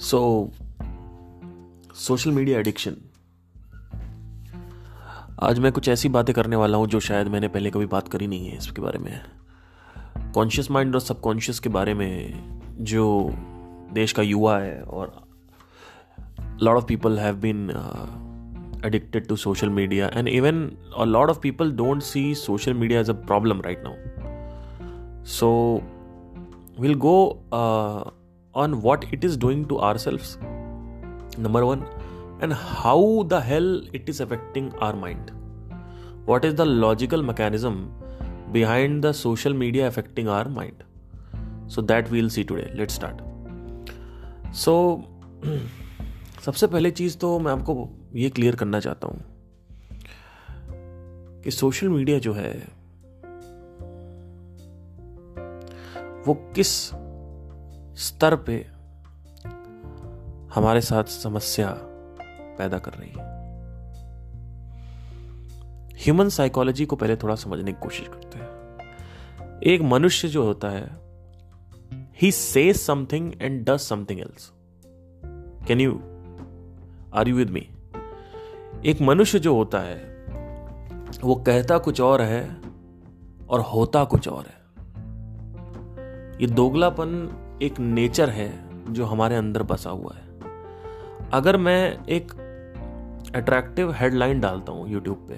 सो social media addiction आज मैं कुछ ऐसी बातें करने वाला हूँ जो शायद मैंने पहले कभी बात करी नहीं है इसके बारे में। कॉन्शियस माइंड और सबकॉन्शियस के बारे में जो देश का युवा है और lot of people have been addicted to social media and even a lot of people don't see social media as a problem right now so will uh, on what it is doing to ourselves number one and how the hell it is affecting our mind what is the logical mechanism behind the social media affecting our mind so that we'll see today let's start so सबसे पहले चीज़ तो मैं आपको ये clear करना चाहता हूँ कि सोशल मीडिया जो है वो किस स्तर पे हमारे साथ समस्या पैदा कर रही है। ह्यूमन साइकोलॉजी को पहले थोड़ा समझने की कोशिश करते हैं। एक मनुष्य जो होता है ही से something and does something else can you are you with me एक मनुष्य जो होता है, वो कहता कुछ और है और होता कुछ और है। ये दोगलापन एक नेचर है जो हमारे अंदर बसा हुआ है। अगर मैं एक अट्रैक्टिव हेडलाइन डालता हूँ यूट्यूब पे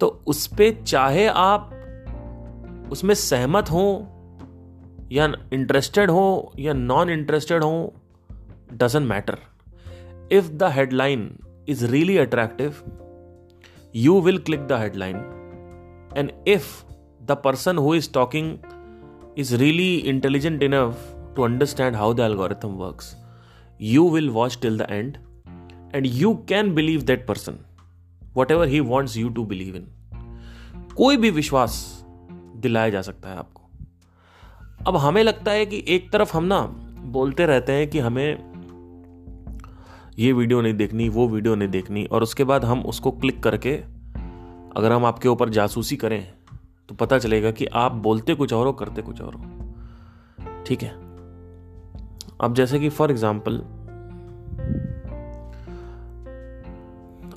तो उस पर चाहे आप उसमें सहमत हो या इंटरेस्टेड हो या नॉन इंटरेस्टेड हो doesn't matter if the headline is really attractive you will click the headline and if the person who is talking is really intelligent enough to understand how the algorithm works, you will watch till the end and you can believe that person, whatever he wants you to believe in. कोई भी विश्वास दिलाया जा सकता है आपको अब हमें लगता है कि एक तरफ़ हम ना बोलते रहते हैं कि हमें ये वीडियो नहीं देखनी वो वीडियो नहीं देखनी और उसके बाद हम उसको क्लिक करके अगर हम आपके ऊपर जासूसी करें तो पता चलेगा कि आप बोलते कुछ और हो, करते कुछ और हो। ठीक है? अब जैसे कि फॉर एग्ज़ाम्पल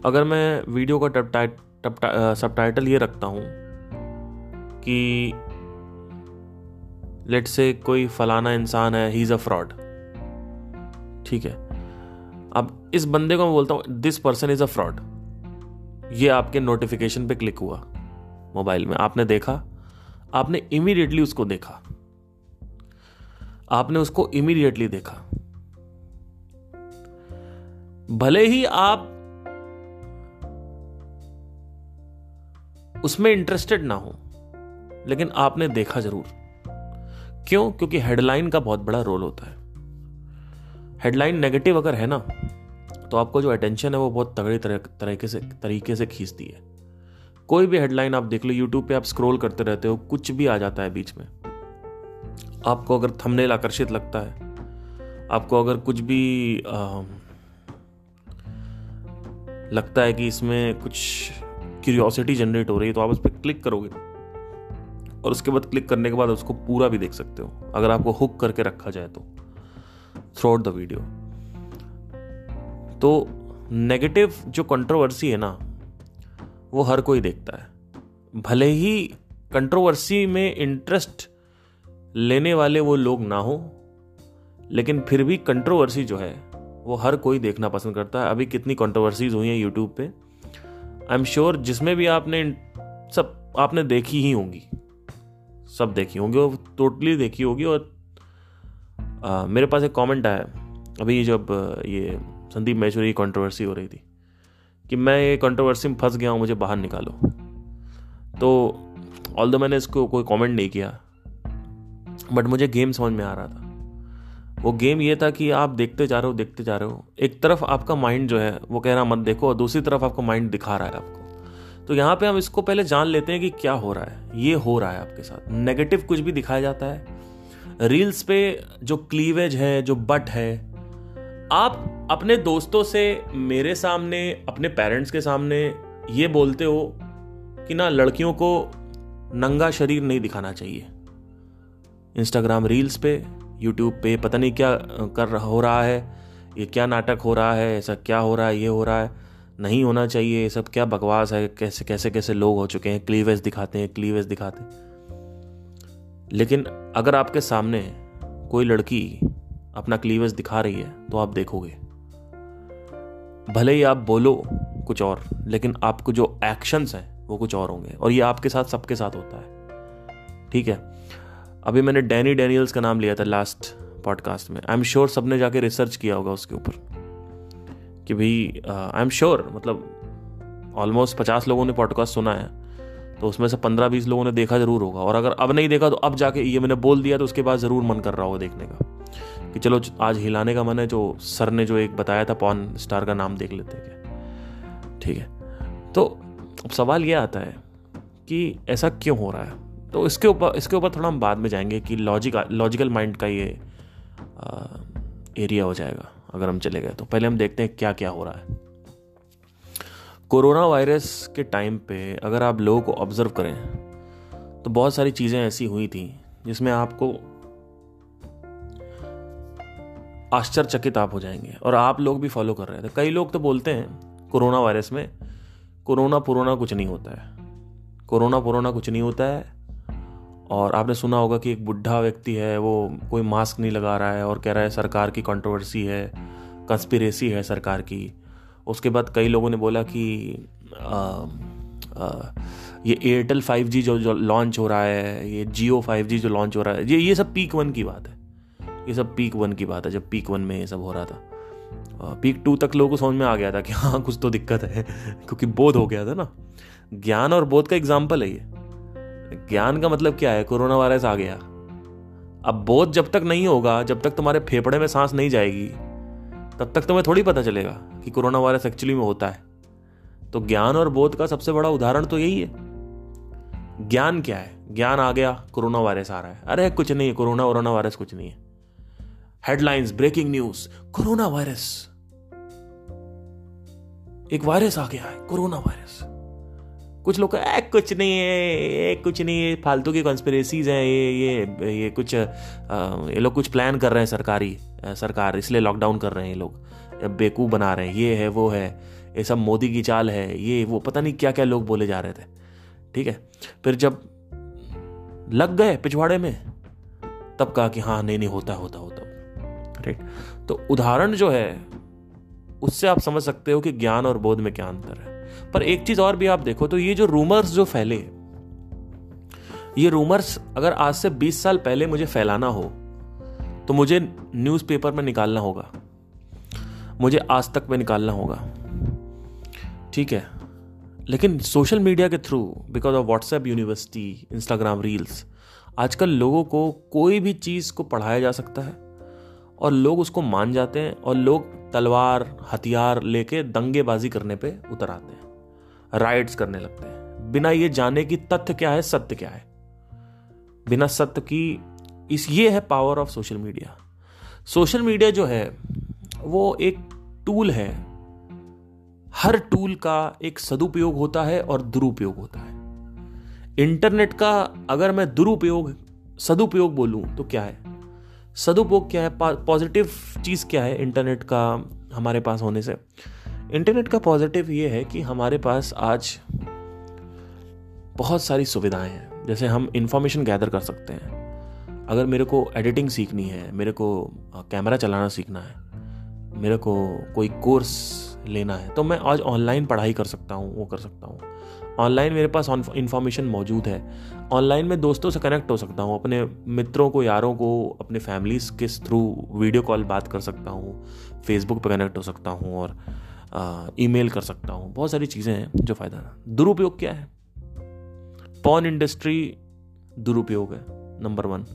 अगर मैं वीडियो का सब टाइटल ये रखता हूँ कि लेट से कोई फलाना इंसान है ही इज़ अ फ्रॉड ठीक है? अब इस बंदे को मैं बोलता हूँ this person is a fraud ये आपके नोटिफिकेशन पे क्लिक हुआ। मोबाइल में। आपने देखा? आपने इमीडिएटली उसको देखा। आपने उसको इमीडिएटली देखा। भले ही आप उसमें इंटरेस्टेड ना हो, लेकिन आपने देखा ज़रूर। क्यों? क्योंकि हेडलाइन का बहुत बड़ा रोल होता है। हेडलाइन नेगेटिव अगर है ना तो आपको जो अटेंशन है वो बहुत तगड़ी तरीके से तरीके से खींचती है। कोई भी हेडलाइन आप देख लो यूट्यूब पे आप स्क्रॉल करते रहते हो कुछ भी आ जाता है बीच में। आपको अगर थंबनेल आकर्षित लगता है आपको अगर कुछ भी आ, लगता है कि इसमें कुछ क्यूरियोसिटी जनरेट हो रही है तो आप उस पर क्लिक करोगे। और उसके बाद क्लिक करने के बाद उसको पूरा भी देख सकते हो अगर आपको हुक करके रखा जाए तो थ्रू आउट द वीडियो तो नेगेटिव जो कंट्रोवर्सी है ना वो हर कोई देखता है। भले ही कंट्रोवर्सी में इंटरेस्ट लेने वाले वो लोग ना हो लेकिन फिर भी कंट्रोवर्सी जो है वो हर कोई देखना पसंद करता है। अभी कितनी कंट्रोवर्सीज हुई हैं यूट्यूब पे। आई एम श्योर जिसमें भी आपने सब आपने देखी ही होंगी। सब देखी होंगी और टोटली देखी होगी और आ, मेरे पास एक कमेंट आया। अभी जब ये संदीप महेश्वरी की कंट्रोवर्सी हो रही थी। कि मैं ये कंट्रोवर्सी में फंस गया हूँ, मुझे बाहर निकालो। तो ऑल मैंने इसको कोई कमेंट नहीं किया बट मुझे गेम समझ में आ रहा था। वो गेम ये था कि आप देखते जा रहे हो, देखते जा रहे हो। एक तरफ़ आपका माइंड जो है, वो कह रहा, मत देखो, और दूसरी तरफ़ आपका माइंड दिखा रहा है आपको। तो यहाँ पे हम इसको पहले जान लेते हैं कि क्या हो रहा है। ये हो रहा है आपके साथ। नेगेटिव कुछ भी दिखाया जाता है। रील्स पे जो क्लीवेज है, जो बट है आप अपने दोस्तों से, मेरे सामने, अपने पेरेंट्स के सामने ये बोलते हो कि ना, लड़कियों को नंगा शरीर नहीं दिखाना चाहिए। इंस्टाग्राम रील्स पे यूट्यूब पे, पता नहीं क्या कर हो रहा है, ये क्या नाटक हो रहा है, ऐसा क्या हो रहा है, ये हो रहा है, नहीं होना चाहिए, ये सब क्या बकवास है, कैसे कैसे कैसे लोग हो चुके हैं क्लीवेज दिखाते हैं क्लीवेज दिखाते हैं। लेकिन अगर आपके सामने कोई लड़की अपना क्लीवेज दिखा रही है तो आप देखोगे। भले ही आप बोलो कुछ और, लेकिन आपको जो एक्शंस हैं, वो कुछ और होंगे, और ये आपके साथ सबके साथ होता है। ठीक है? अभी मैंने डैनी डैनियल्स का नाम लिया था लास्ट पॉडकास्ट में। आई एम श्योर सबने जाके रिसर्च किया होगा उसके ऊपर। कि भाई आई एम श्योर मतलब ऑलमोस्ट पचास लोगों ने पॉडकास्ट सुना है तो उसमें से पंद्रह बीस लोगों ने देखा ज़रूर होगा। और अगर अब नहीं देखा तो अब जाके ये मैंने बोल दिया तो उसके बाद ज़रूर मन कर रहा होगा देखने का। कि चलो आज हिलाने का मन है जो सर ने जो एक बताया था पॉन स्टार का नाम देख लेते हैं ठीक है। तो अब सवाल ये आता है कि ऐसा क्यों हो रहा है? तो इसके ऊपर इसके ऊपर थोड़ा हम बाद में जाएँगे कि लॉजिक लॉजिकल माइंड का ये आ, एरिया हो जाएगा अगर हम चले गए तो। पहले हम देखते हैं क्या क्या हो रहा है। कोरोना वायरस के टाइम पे अगर आप लोगों को ऑब्ज़र्व करें तो बहुत सारी चीज़ें ऐसी हुई थी जिसमें आपको आश्चर्यचकित आप हो जाएँगे। और आप लोग भी फॉलो कर रहे थे कई लोग तो बोलते हैं कोरोना वायरस में कोरोना पुरोना कुछ नहीं होता है। कोरोना पुरोना कुछ नहीं होता है। और आपने सुना होगा कि एक बुढ़ा व्यक्ति है वो कोई मास्क नहीं लगा रहा है और कह रहा है सरकार की कंट्रोवर्सी है कंस्पिरेसी है सरकार की। उसके बाद कई लोगों ने बोला कि आ, आ, ये एयरटेल 5G जो जो लॉन्च हो रहा है ये जियो 5G जो लॉन्च हो रहा है ये ये सब पीक वन की बात है। ये सब पीक वन की बात है, जब पीक वन में ये सब हो रहा था। पीक टू तक लोगों को समझ में आ गया था कि हाँ कुछ तो दिक्कत है, क्योंकि बोध हो गया था ना। ज्ञान और बोध का एग्ज़ाम्पल है ये। ज्ञान का मतलब क्या है? कोरोना वायरस आ गया। अब बोध जब तक नहीं होगा, जब तक तुम्हारे फेफड़े में सांस नहीं जाएगी, तब तक तुम्हें थोड़ी पता चलेगा कि कोरोना वायरस एक्चुअली में होता है। तो ज्ञान और बोध का सबसे बड़ा उदाहरण तो यही है। ज्ञान क्या है? ज्ञान आ गया, कोरोना वायरस आ रहा है। अरे कुछ नहीं है कोरोना वोरोना वायरस कुछ नहीं है। Headlines breaking news corona virus एक वायरस आ गया है कोरोना वायरस कुछ लोग ए, कुछ नहीं है ए, कुछ नहीं है फालतू की कॉन्स्पिरेसीज हैं ये ये ये कुछ ये लोग कुछ प्लान कर रहे हैं सरकारी सरकार इसलिए लॉकडाउन कर रहे हैं ये लोग. बेकूफ बना रहे हैं ये है वो है ये सब मोदी की चाल है ये वो पता नहीं क्या क्या लोग बोले जा रहे थे. ठीक है? फिर जब लग गए पिछवाड़े में तब कहा कि हाँ नहीं नहीं होता होता होता। राइट तो उदाहरण जो है, उससे आप समझ सकते हो कि ज्ञान और बोध में क्या अंतर है। पर एक चीज़ और भी आप देखो तो ये जो रूमर्स जो फैले, ये रूमर्स अगर आज से 20 साल पहले मुझे फैलाना हो तो मुझे न्यूज़पेपर में निकालना होगा। मुझे आज तक में निकालना होगा। ठीक है? लेकिन सोशल मीडिया के through because of WhatsApp university Instagram reels आजकल लोगों को कोई भी चीज़ को पढ़ाया जा सकता है। और लोग उसको मान जाते हैं और लोग तलवार, हथियार लेके दंगेबाजी करने पे उतर आते हैं राइड्स करने लगते हैं। बिना ये जाने कि तथ्य क्या है, सत्य क्या है। बिना सत्य की इस, ये है power of social media social media जो है, वो एक टूल है। हर टूल का एक सदुपयोग होता है और दुरुपयोग होता है। इंटरनेट का अगर मैं दुरुपयोग, सदुपयोग बोलूँ तो क्या है? सदुपयोग क्या है? पॉजिटिव चीज़ क्या है इंटरनेट का हमारे पास होने से? इंटरनेट का पॉजिटिव ये है कि हमारे पास आज बहुत सारी सुविधाएँ हैं। जैसे हम इंफॉर्मेशन गैदर कर सकते हैं। अगर मेरे को एडिटिंग सीखनी है, मेरे को कैमरा चलाना सीखना है, मेरे को कोई कोर्स लेना है तो मैं आज ऑनलाइन पढ़ाई कर सकता हूँ, वो कर सकता हूँ। ऑनलाइन मेरे पास इन्फॉर्मेशन मौजूद है। ऑनलाइन में दोस्तों से कनेक्ट हो सकता हूँ, अपने मित्रों को, यारों को, अपने फैमिलीज़ के थ्रू वीडियो कॉल बात कर सकता हूँ फेसबुक पर कनेक्ट हो सकता हूँ और ईमेल कर सकता हूँ। बहुत सारी चीज़ें हैं जो फ़ायदा दुरुपयोग क्या है? पॉन इंडस्ट्री दुरुपयोग है नंबर वन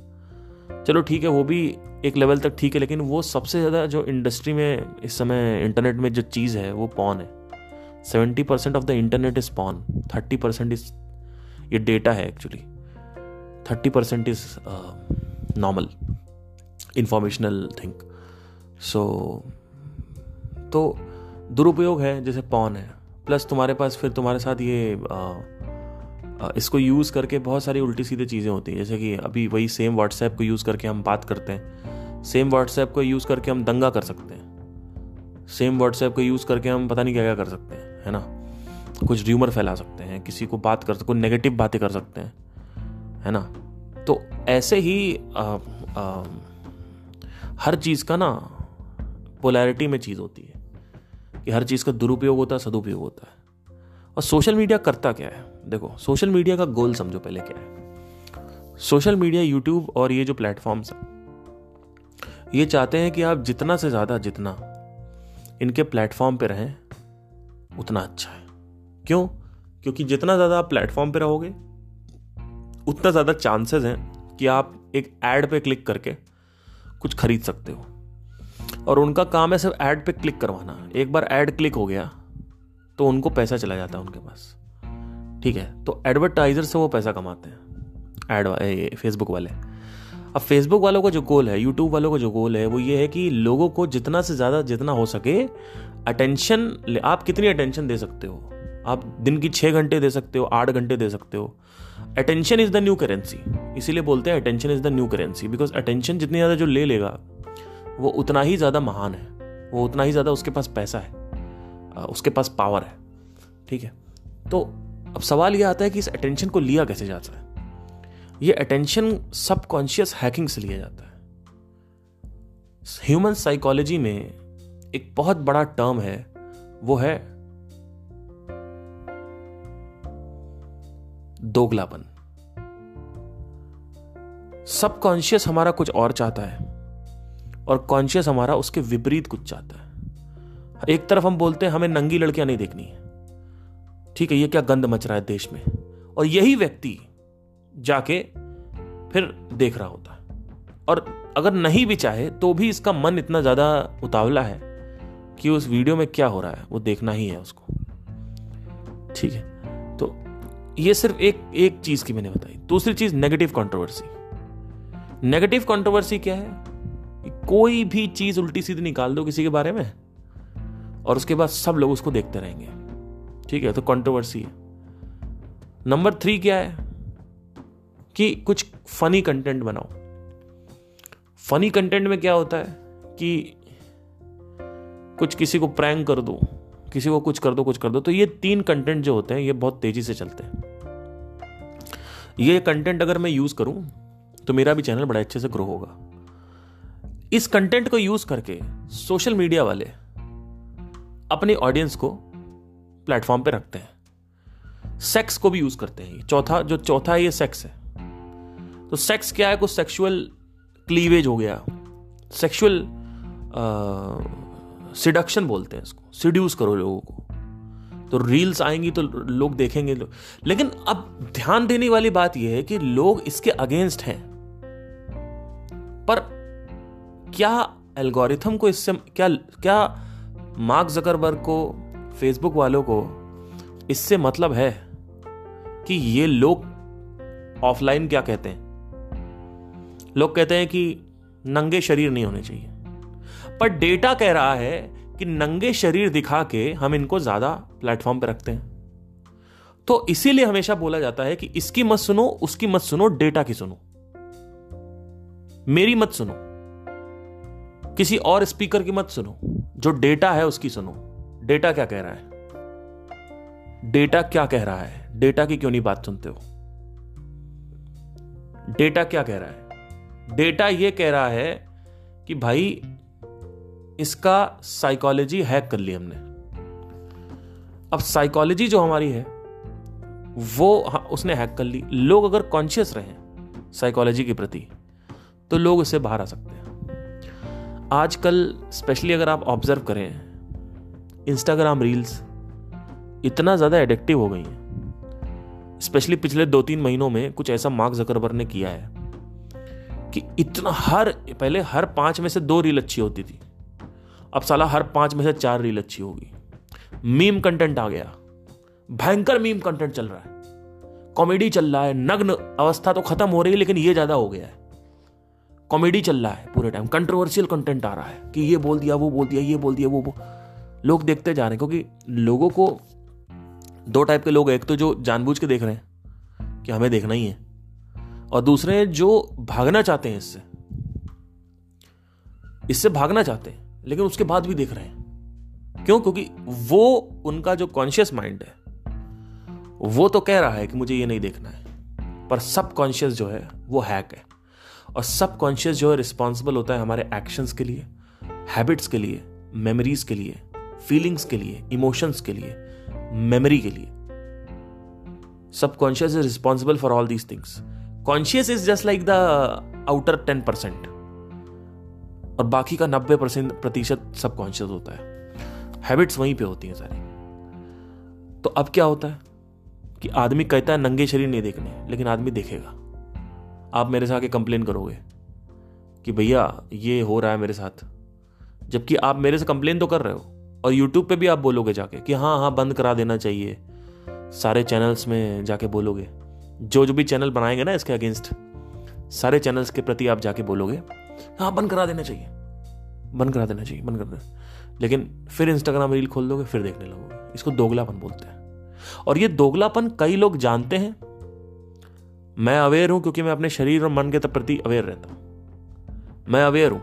चलो ठीक है, वो भी एक लेवल तक ठीक है, लेकिन वो सबसे ज़्यादा जो इंडस्ट्री में इस समय इंटरनेट में जो चीज़ है, वो पॉन है। Seventy percent of the internet is porn thirty percent is ये डेटा है actually thirty percent is normal informational think so तो दुरुपयोग है जैसे पॉन है प्लस तुम्हारे पास फिर तुम्हारे साथ ये uh, uh, इसको यूज़ करके बहुत सारी उल्टी सीधी चीज़ें होती हैं जैसे कि अभी वही सेम व्हाट्सएप को यूज़ करके हम बात करते हैं सेम व्हाट्सएप को यूज़ करके हम दंगा कर सकते हैं। सेम व्हाट्सएप को यूज़ करके हम पता नहीं क्या क्या कर सकते हैं है ना? कुछ र्यूमर फैला सकते हैं किसी को बात कर सकते नेगेटिव बातें कर सकते हैं है ना? तो ऐसे ही आ, आ, हर चीज़ का ना पोलैरिटी में चीज़ होती है कि हर चीज़ का दुरुपयोग होता है सदुपयोग होता है। और सोशल मीडिया करता क्या है? देखो सोशल मीडिया का गोल समझो पहले क्या है। सोशल मीडिया यूट्यूब और ये जो प्लेटफॉर्म्स हैं ये चाहते हैं कि आप जितना से ज़्यादा जितना इनके प्लेटफॉर्म पे रहें, उतना अच्छा है। क्यों? क्योंकि जितना ज़्यादा आप प्लेटफॉर्म पे रहोगे, उतना ज़्यादा चांसेस हैं कि आप एक एड पे क्लिक करके कुछ खरीद सकते हो। और उनका काम है सिर्फ़ ऐड पे क्लिक करवाना। एक बार ऐड क्लिक हो गया तो उनको पैसा चला जाता है उनके पास। ठीक है? तो एडवर्टाइजर से वो पैसा कमाते हैं एड फेसबुक वाले। अब फेसबुक वालों का जो गोल है यूट्यूब वालों का जो गोल है, वो ये है कि लोगों को जितना से ज़्यादा जितना हो सके अटेंशन आप कितनी अटेंशन दे सकते हो? आप दिन की छः घंटे दे सकते हो, आठ घंटे दे सकते हो। Attention is the new currency इसीलिए बोलते हैं attention is the new currency because attention जितनी ज़्यादा जो ले लेगा, वो उतना ही ज़्यादा महान है। वो उतना ही ज़्यादा उसके पास पैसा है उसके पास पावर है। ठीक है? तो अब सवाल यह आता है कि इस अटेंशन को लिया कैसे जाता है? ये अटेंशन सबकॉन्शियस हैकिंग से लिया जाता है। ह्यूमन साइकोलॉजी में एक बहुत बड़ा टर्म है, वो है दोगलापन। सबकॉन्शियस हमारा कुछ और चाहता है और कॉन्शियस हमारा उसके विपरीत कुछ चाहता है। एक तरफ़ हम बोलते हैं, हमें नंगी लड़कियाँ नहीं देखनी है। ठीक है, ये क्या गंद मच रहा है देश में? और यही व्यक्ति जाके फिर देख रहा होता। है और अगर नहीं भी चाहे तो भी इसका मन इतना ज़्यादा उतावला है कि उस वीडियो में क्या हो रहा है, वो देखना ही है उसको। ठीक है? तो ये सिर्फ़ एक एक चीज़ की मैंने बताई। दूसरी चीज़ नेगेटिव कंट्रोवर्सी नेगेटिव कंट्रोवर्सी क्या है? कोई भी चीज़ उल्टी सीधी निकाल दो किसी के बारे में, और उसके बाद सब लोग उसको देखते रहेंगे। ठीक है? तो कंट्रोवर्सी है। नंबर थ्री क्या है? कि कुछ फनी कंटेंट बनाओ। फनी कंटेंट में क्या होता है कि कुछ किसी को प्रैंक कर दो, किसी को कुछ कर दो, कुछ कर दो तो ये तीन कंटेंट जो होते हैं, ये बहुत तेज़ी से चलते हैं। ये कंटेंट अगर मैं यूज़ करूँ तो मेरा भी चैनल बड़ा अच्छे से ग्रो होगा। इस कंटेंट को यूज़ करके सोशल मीडिया वाले अपने ऑडियंस को प्लेटफॉर्म पे रखते हैं। सेक्स को भी यूज़ करते हैं। चौथा, जो चौथा है ये सेक्स है। तो सेक्स क्या है? कुछ सेक्सुअल क्लीवेज हो गया। सेक्सुअल सिडक्शन बोलते हैं इसको। सिड्यूस करो लोगों को। तो रील्स आएँगी तो लोग देखेंगे। लोग लेकिन अब ध्यान देने वाली बात यह है कि लोग इसके अगेंस्ट हैं। पर क्या एल्गोरिथम को इससे, क्या क्या मार्क जकरबर्ग को फेसबुक वालों को इससे मतलब है कि ये लोग ऑफलाइन क्या कहते हैं? लोग कहते हैं कि नंगे शरीर नहीं होने चाहिए। पर डेटा कह रहा है कि नंगे शरीर दिखा के हम इनको ज़्यादा प्लेटफॉर्म पर रखते हैं। तो इसीलिए हमेशा बोला जाता है कि इसकी मत सुनो, उसकी मत सुनो, डेटा की सुनो। मेरी मत सुनो। किसी और स्पीकर की मत सुनो। जो डेटा है उसकी सुनो। डेटा क्या कह रहा है? डेटा क्या कह रहा है? डेटा की क्यों नहीं बात सुनते हो? डेटा क्या कह रहा है? डेटा यह कह रहा है कि भाई, इसका साइकोलॉजी हैक कर ली हमने। अब साइकोलॉजी जो हमारी है, वो उसने हैक कर ली। लोग अगर कॉन्शियस रहे साइकोलॉजी के प्रति तो लोग इससे बाहर आ सकते हैं। आजकल स्पेशली अगर आप ऑब्ज़र्व करें इंस्टाग्राम रील्स इतना ज़्यादा एडिक्टिव हो गई हैं। स्पेशली पिछले दो तीन महीनों में कुछ ऐसा मार्क जकरबर ने किया है। कि इतना हर, पहले हर पाँच में से दो रील अच्छी होती थी। अब साला हर पाँच में से चार रील अच्छी होगी। मीम कंटेंट आ गया। भयंकर मीम कंटेंट चल रहा है। कॉमेडी चल रहा है। नग्न अवस्था तो खत्म हो रही है, लेकिन ये ज़्यादा हो गया है। कॉमेडी चल रहा है पूरे टाइम कंट्रोवर्शियल कंटेंट आ रहा है कि ये बोल दिया, वो बोल दिया, ये बोल दिया, वो बोल। लोग देखते जा रहे हैं, क्योंकि लोगों को दो टाइप के लोग, एक तो जो जानबूझ के देख रहे हैं कि हमें देखना ही है। और दूसरे जो भागना चाहते हैं इससे इससे भागना चाहते हैं, लेकिन उसके बाद भी देख रहे हैं। क्यों? क्योंकि वो, उनका जो कॉन्शियस माइंड है, वो तो कह रहा है कि मुझे ये नहीं देखना है, पर सब कॉन्शियस जो है, वो हैक है। और सब कॉन्शियस जो है रिस्पॉन्सिबल होता है हमारे एक्शंस के लिए हैबिट्स के लिए मेमोरीज के लिए फीलिंग्स के लिए इमोशंस के लिए मेमोरी के लिए। Subconscious is responsible for all these things conscious is just like the outer ten percent और बाकी का नब्बे परसेंट प्रतिशत सबकॉन्शियस होता है। हैबिट्स वहीं पे होती हैं सारी। तो अब क्या होता है? कि आदमी कहता है, नंगे शरीर नहीं देखने, लेकिन आदमी देखेगा। आप मेरे से आके कंप्लेन करोगे कि भैया, ये हो रहा है मेरे साथ। जबकि आप मेरे से कंप्लेन तो कर रहे हो, और यूट्यूब पे भी आप बोलोगे जाके कि हाँ हाँ बंद करा देना चाहिए। सारे चैनल्स में जाके बोलोगे। जो जो भी चैनल बनाएँगे ना इसके अगेंस्ट सारे चैनल्स के प्रति आप जाके बोलोगे हाँ बंद करा देना चाहिए। बंद करा देना चाहिए बंद कर देना। लेकिन फिर इंस्टाग्राम रील खोल दोगे फिर देखने लगोगे। इसको दोगलापन बोलते हैं। और ये दोगलापन कई लोग जानते हैं। मैं अवेयर हूँ क्योंकि मैं अपने शरीर और मन के प्रति अवेयर रहता हूँ। मैं अवेयर हूँ।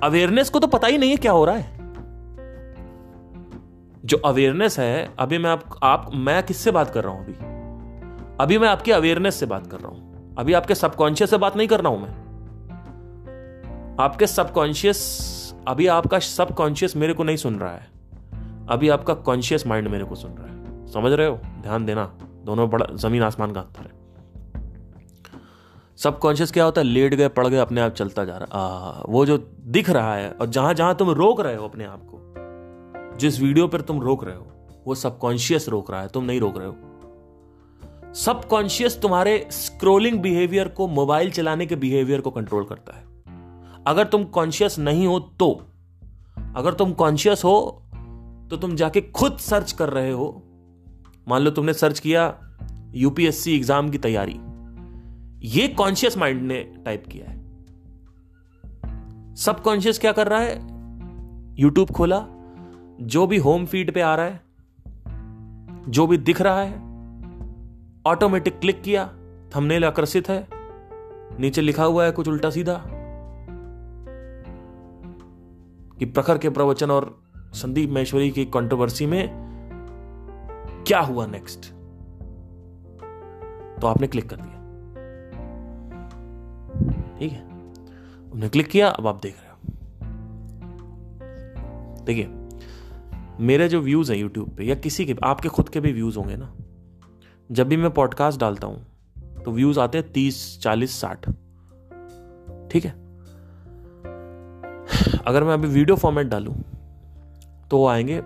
अवेयरनेस को तो पता ही नहीं है क्या हो रहा है। जो अवेयरनेस है अभी मैं आप, आप मैं किससे बात कर रहा हूँ अभी? अभी मैं आपकी अवेयरनेस से बात कर रहा हूँ। अभी आपके सबकॉन्शियस से बात नहीं कर रहा हूँ मैं। आपके सबकॉन्शियस अभी आपका सबकॉन्शियस मेरे को नहीं सुन रहा है। अभी आपका कॉन्शियस माइंड मेरे को सुन रहा है। समझ रहे हो? ध्यान देना। दोनों बड़ा, ज़मीन आसमान का अंतर है। सबकॉन्शियस क्या होता है? लेट गए, पड़ गए, अपने आप चलता जा रहा है। वो जो दिख रहा है, और जहाँ जहाँ तुम रोक रहे हो अपने आप को, जिस वीडियो पर तुम रोक रहे हो, वो सबकॉन्शियस रोक रहा है। तुम नहीं रोक रहे हो। सबकॉन्शियस तुम्हारे स्क्रोलिंग बिहेवियर को मोबाइल चलाने के बिहेवियर को कंट्रोल करता है। अगर तुम कॉन्शियस नहीं हो तो अगर तुम कॉन्शियस हो तो तुम जाके खुद सर्च कर रहे हो। मान लो तुमने सर्च किया यूपीएससी एग्ज़ाम की तैयारी। ये कॉन्शियस माइंड ने टाइप किया है। सबकॉन्शियस क्या कर रहा है? यूट्यूब खोला। जो भी होम फ़ीड पे आ रहा है, जो भी दिख रहा है ऑटोमेटिक क्लिक किया थंबनेल आकर्षित है। नीचे लिखा हुआ है कुछ उल्टा सीधा कि प्रखर के प्रवचन और संदीप महेश्वरी की कंट्रोवर्सी में क्या हुआ नेक्स्ट तो आपने क्लिक कर दिया। ठीक है? उन्हें क्लिक किया, अब आप देख रहे हो। देखिए, मेरे जो व्यूज़ हैं यूट्यूब पे या किसी के आपके खुद के भी व्यूज़ होंगे ना जब भी मैं पॉडकास्ट डालता हूँ तो व्यूज़ आते हैं तीस, चालीस, साठ। ठीक है? अगर मैं अभी वीडियो फॉर्मेट डालूं तो वो आएँगे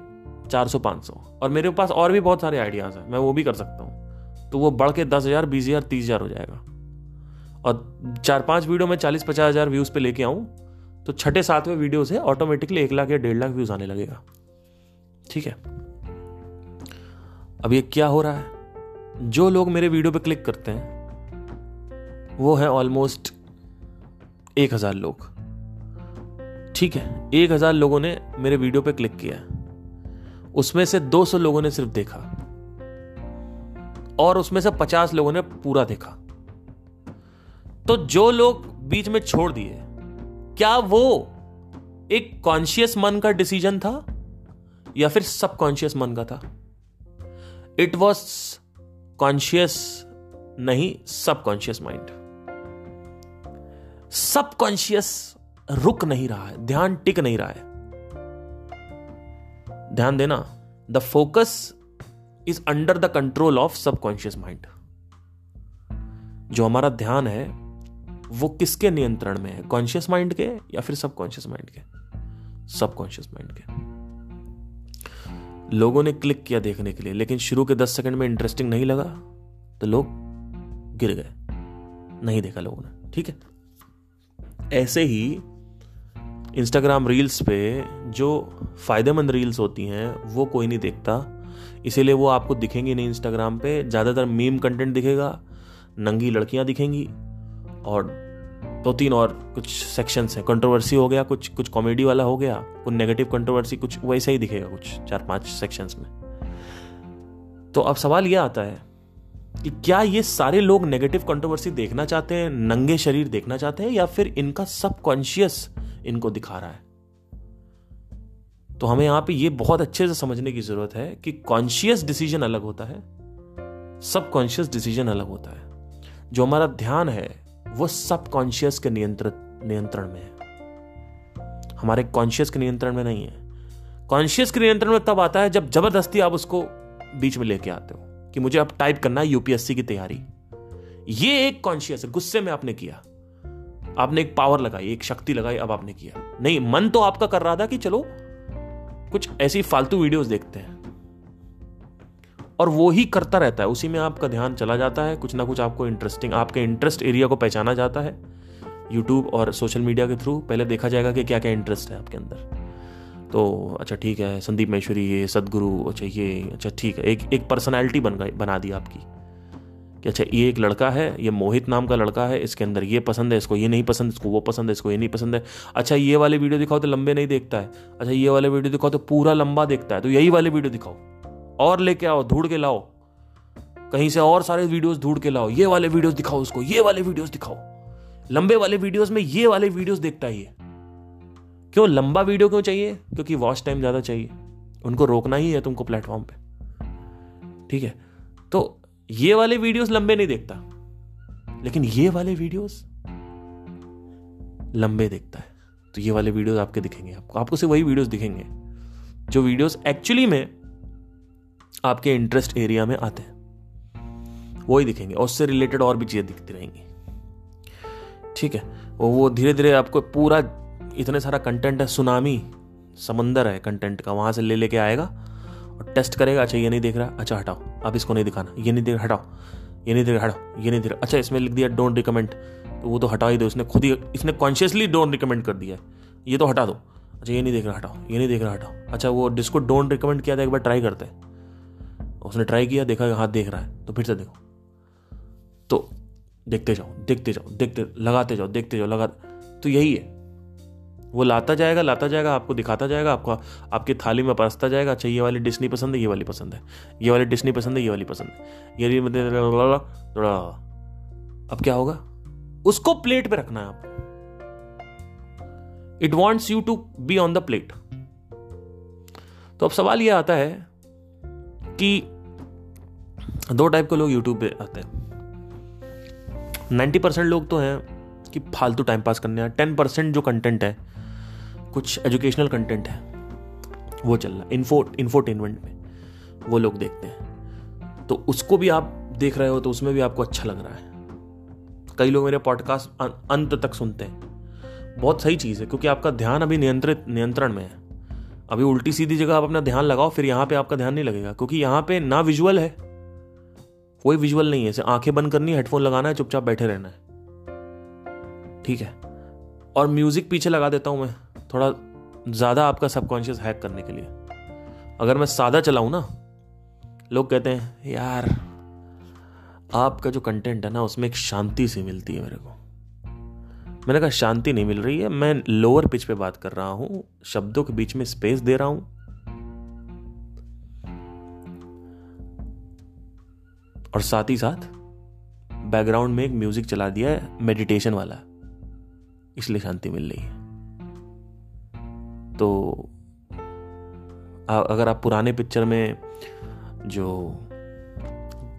चार सौ, पाँच सौ। और मेरे पास और भी बहुत सारे आइडियाज़ हैं, मैं वो भी कर सकता हूँ। तो वो बढ़ के दस हज़ार, बीस हज़ार, तीस हज़ार हो जाएगा। और चार पाँच वीडियो में चालीस, पचास हज़ार व्यूज़ पे लेके आऊँ तो छठे, सातवें वीडियो से ऑटोमेटिकली एक लाख या डेढ़ लाख व्यूज़ आने लगेगा। ठीक है? अब ये क्या हो रहा है? जो लोग मेरे वीडियो पे क्लिक करते हैं, वो है ऑलमोस्ट एक हज़ार लोग। ठीक है, एक हज़ार लोगों ने मेरे वीडियो पे क्लिक किया उसमें से 200 लोगों ने सिर्फ़ देखा और उसमें से 50 लोगों ने पूरा देखा। तो जो लोग बीच में छोड़ दिए, क्या वो एक कॉन्शियस मन का डिसीज़न था या फिर सबकॉन्शियस मन का था? इट वॉज़ कॉन्शियस नहीं सबकॉन्शियस माइंड सबकॉन्शियस रुक नहीं रहा है, ध्यान टिक नहीं रहा है। ध्यान देना the focus is under the control of subconscious mind जो हमारा ध्यान है, वो किसके नियंत्रण में है? कॉन्शियस माइंड के या फिर सबकॉन्शियस माइंड के? सबकॉन्शियस माइंड के। लोगों ने क्लिक किया देखने के लिए, लेकिन शुरू के दस सेकंड में इंटरेस्टिंग नहीं लगा तो लोग गिर गए। नहीं देखा लोगों ने, ठीक है? ऐसे ही इंस्टाग्राम रील्स पे जो फ़ायदेमंद रील्स होती हैं, वो कोई नहीं देखता। इसीलिए वो आपको दिखेंगी नहीं इंस्टाग्राम पे। ज़्यादातर मीम कंटेंट दिखेगा, नंगी लड़कियाँ दिखेंगी, और दो तीन और कुछ सेक्शंस हैं। कंट्रोवर्सी हो गया, कुछ कुछ कॉमेडी वाला हो गया, कुछ नेगेटिव कंट्रोवर्सी कुछ वैसा ही दिखेगा कुछ चार पाँच सेक्शंस में। तो अब सवाल यह आता है कि क्या ये सारे लोग नेगेटिव कंट्रोवर्सी देखना चाहते हैं, नंगे शरीर देखना चाहते हैं, या फिर इनका सबकॉन्शियस इनको दिखा रहा है? तो हमें यहाँ पे ये बहुत अच्छे से समझने की ज़रूरत है कि कॉन्शियस डिसीज़न अलग होता है सब कॉन्शियस डिसीज़न अलग होता है। जो हमारा ध्यान है वो सब कॉन्शियस के नियंत्रण नियंत्रण में है। हमारे कॉन्शियस के नियंत्रण में नहीं है। कॉन्शियस के नियंत्रण में तब आता है जब ज़बरदस्ती आप उसको बीच में लेके आते हो कि मुझे अब टाइप करना है यूपीएससी की तैयारी। ये एक कॉन्शियस है, गुस्से में आपने किया। आपने एक पावर लगाई, एक शक्ति लगाई, अब आपने किया। नहीं, मन तो आपका कर रहा था कि चलो, कुछ ऐसी फालतू वीडियोस देखते हैं। और वो ही करता रहता है। उसी में आपका ध्यान चला जाता है। कुछ ना कुछ आपको इंटरेस्टिंग आपके इंटरेस्ट एरिया को पहचाना जाता है। यूट्यूब और सोशल मीडिया के थ्रू पहले देखा जाएगा कि क्या क्या इंटरेस्ट है आपके अंदर। तो अच्छा ठीक है, संदीप महेश्वरी, ये सदगुरु अच्छा ये अच्छा ठीक है, एक एक पर्सनैलिटी बन गई, बना दी आपकी। कि अच्छा ये एक लड़का है, ये मोहित नाम का लड़का है, इसके अंदर ये पसंद है, इसको ये नहीं पसंद, इसको वो पसंद है, इसको ये नहीं पसंद है। अच्छा ये वाले वीडियो दिखाओ तो लंबे नहीं देखता है। अच्छा ये वाले वीडियो दिखाओ तो पूरा लंबा देखता है। तो यही वाले वीडियो दिखाओ। और लेके आओ, ढूंढ के लाओ। कहीं से और सारे वीडियोस ढूंढ के लाओ। ये वाले वीडियोस दिखाओ उसको, ये वाले वीडियोस दिखाओ। लंबे वाले वीडियोस में ये वाले वीडियोस देखता ही है। क्यों, लंबा वीडियो क्यों चाहिए? क्योंकि वॉच टाइम ज़्यादा चाहिए। उनको रोकना ही है तुमको प्लेटफॉर्म पे। ठीक है? तो ये वाले वीडियोस लंबे नहीं देखता। लेकिन ये वाले वीडियोस लंबे देखता है। तो ये वाले वीडियोस आपके दिखेंगे आपको। आपको सिर्फ़ वही वीडियोस दिखेंगे। जो वीडियोस एक्चुअली में आपके इंटरेस्ट एरिया में आते हैं। वही दिखेंगे और उससे रिलेटेड और भी चीज़ें दिखती रहेंगी। ठीक है वो धीरे धीरे आपको पूरा इतने सारा कंटेंट है सुनामी समंदर है कंटेंट का, वहाँ से ले लेके आएगा और टेस्ट करेगा अच्छा ये नहीं देख रहा अच्छा हटाओ, अब इसको नहीं दिखाना, ये नहीं देख, हटाओ, ये नहीं देख, हटाओ, ये नहीं देख अच्छा इसमें लिख दिया डोंट रिकमेंड तो वो तो हटा ही दो, इसने खुद ही, इसने कॉन्शियसली डोंट रिकमेंड कर दिया है, ये तो हटा दो। अच्छा ये नहीं देख रहा, हटाओ, ये नहीं देख रहा, हटाओ। अच्छा वो जिसको डोंट रिकमेंड किया था, एक बार ट्राई करते हैं। उसने ट्राई किया, देखा हाथ देख रहा है तो फिर से देखो। तो देखते जाओ देखते जाओ, देखते, लगाते जाओ, देखते जाओ, लगा तो यही है। वो लाता जाएगा लाता जाएगा, आपको दिखाता जाएगा, आपको, आपकी थाली में परसता जाएगा अच्छा ये वाली डिश नहीं पसंद है, ये वाली पसंद है। ये वाली डिश नहीं पसंद है, ये वाली पसंद है। ये थोड़ा। अब क्या होगा? उसको प्लेट पे रखना है आपको। It wants you to be on the plate तो अब सवाल यह आता है कि दो टाइप के लोग यूट्यूब पे आते हैं। नाइन्टी परसेंट लोग तो हैं कि फालतू टाइम पास करने हैं। टेन परसेंट जो कंटेंट है कुछ एजुकेशनल कंटेंट है वो चल रहा है। इन्फो इन्फोटेनमेंट में वो लोग देखते हैं। तो उसको भी आप देख रहे हो तो उसमें भी आपको अच्छा लग रहा है। कई लोग मेरे पॉडकास्ट अं, अंत तक सुनते हैं। बहुत सही चीज़ है क्योंकि आपका ध्यान अभी नियंत्रित नियंत्रण में है। अभी उल्टी सीधी जगह आप अपना ध्यान लगाओ फिर यहाँ पे आपका ध्यान नहीं लगेगा क्योंकि यहाँ पे ना विजुअल है कोई विजुअल नहीं है आँखें बंद करनी हेडफोन लगाना है, चुपचाप बैठे रहना है। ठीक है? और म्यूज़िक पीछे लगा देता हूँ मैं, थोड़ा ज़्यादा आपका सबकॉन्शियस हैक करने के लिए। अगर मैं सादा चलाऊं ना, लोग कहते हैं, यार, आपका जो कंटेंट है ना, उसमें एक शांति सी मिलती है मेरे को। मैंने कहा, शांति नहीं मिल रही है, मैं लोअर पिच पे बात कर रहा हूँ, शब्दों के बीच में स्पेस दे रहा हूँ और साथ ही साथ बैकग्राउंड में एक म्यूज़िक चला दिया है मेडिटेशन वाला। इसलिए शांति मिल रही है। तो अगर आप पुराने पिक्चर में जो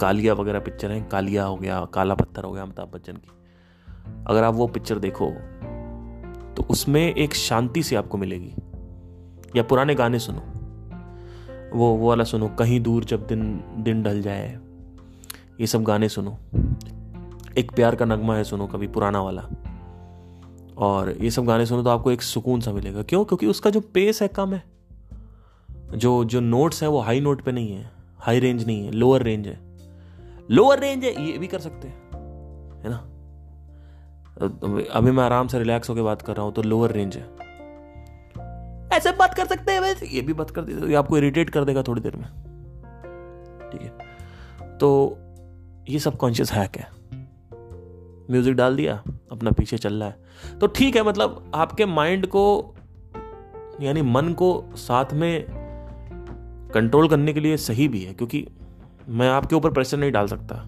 कालिया वगैरह पिक्चर हैं, कालिया हो गया, काला पत्थर हो गया, अमिताभ बच्चन की, अगर आप वो पिक्चर देखो तो उसमें एक शांति से आपको मिलेगी। या पुराने गाने सुनो। वो वो वाला सुनो, कहीं दूर जब दिन दिन ढल जाए ये सब गाने सुनो। एक प्यार का नगमा है सुनो कभी, पुराना वाला। और ये सब गाने सुनो तो आपको एक सुकून सा मिलेगा। क्यों? क्योंकि उसका जो पेस है कम है। जो जो नोट्स है वो हाई नोट पे नहीं है। हाई रेंज नहीं है लोअर रेंज है। लोअर रेंज है, ये भी कर सकते हैं। है ना? अभी मैं आराम से रिलैक्स होकर बात कर रहा हूँ तो लोअर रेंज है। ऐसे बात कर सकते हैं ये भी बात कर देते आपको इरिटेट कर देगा थोड़ी देर में। ठीक है? तो ये सब कॉन्शियस हैक है। म्यूज़िक डाल दिया, अपना पीछे चल रहा है। तो ठीक है मतलब आपके माइंड को, यानी मन को साथ में कंट्रोल करने के लिए सही भी है, क्योंकि मैं आपके ऊपर प्रेशर नहीं डाल सकता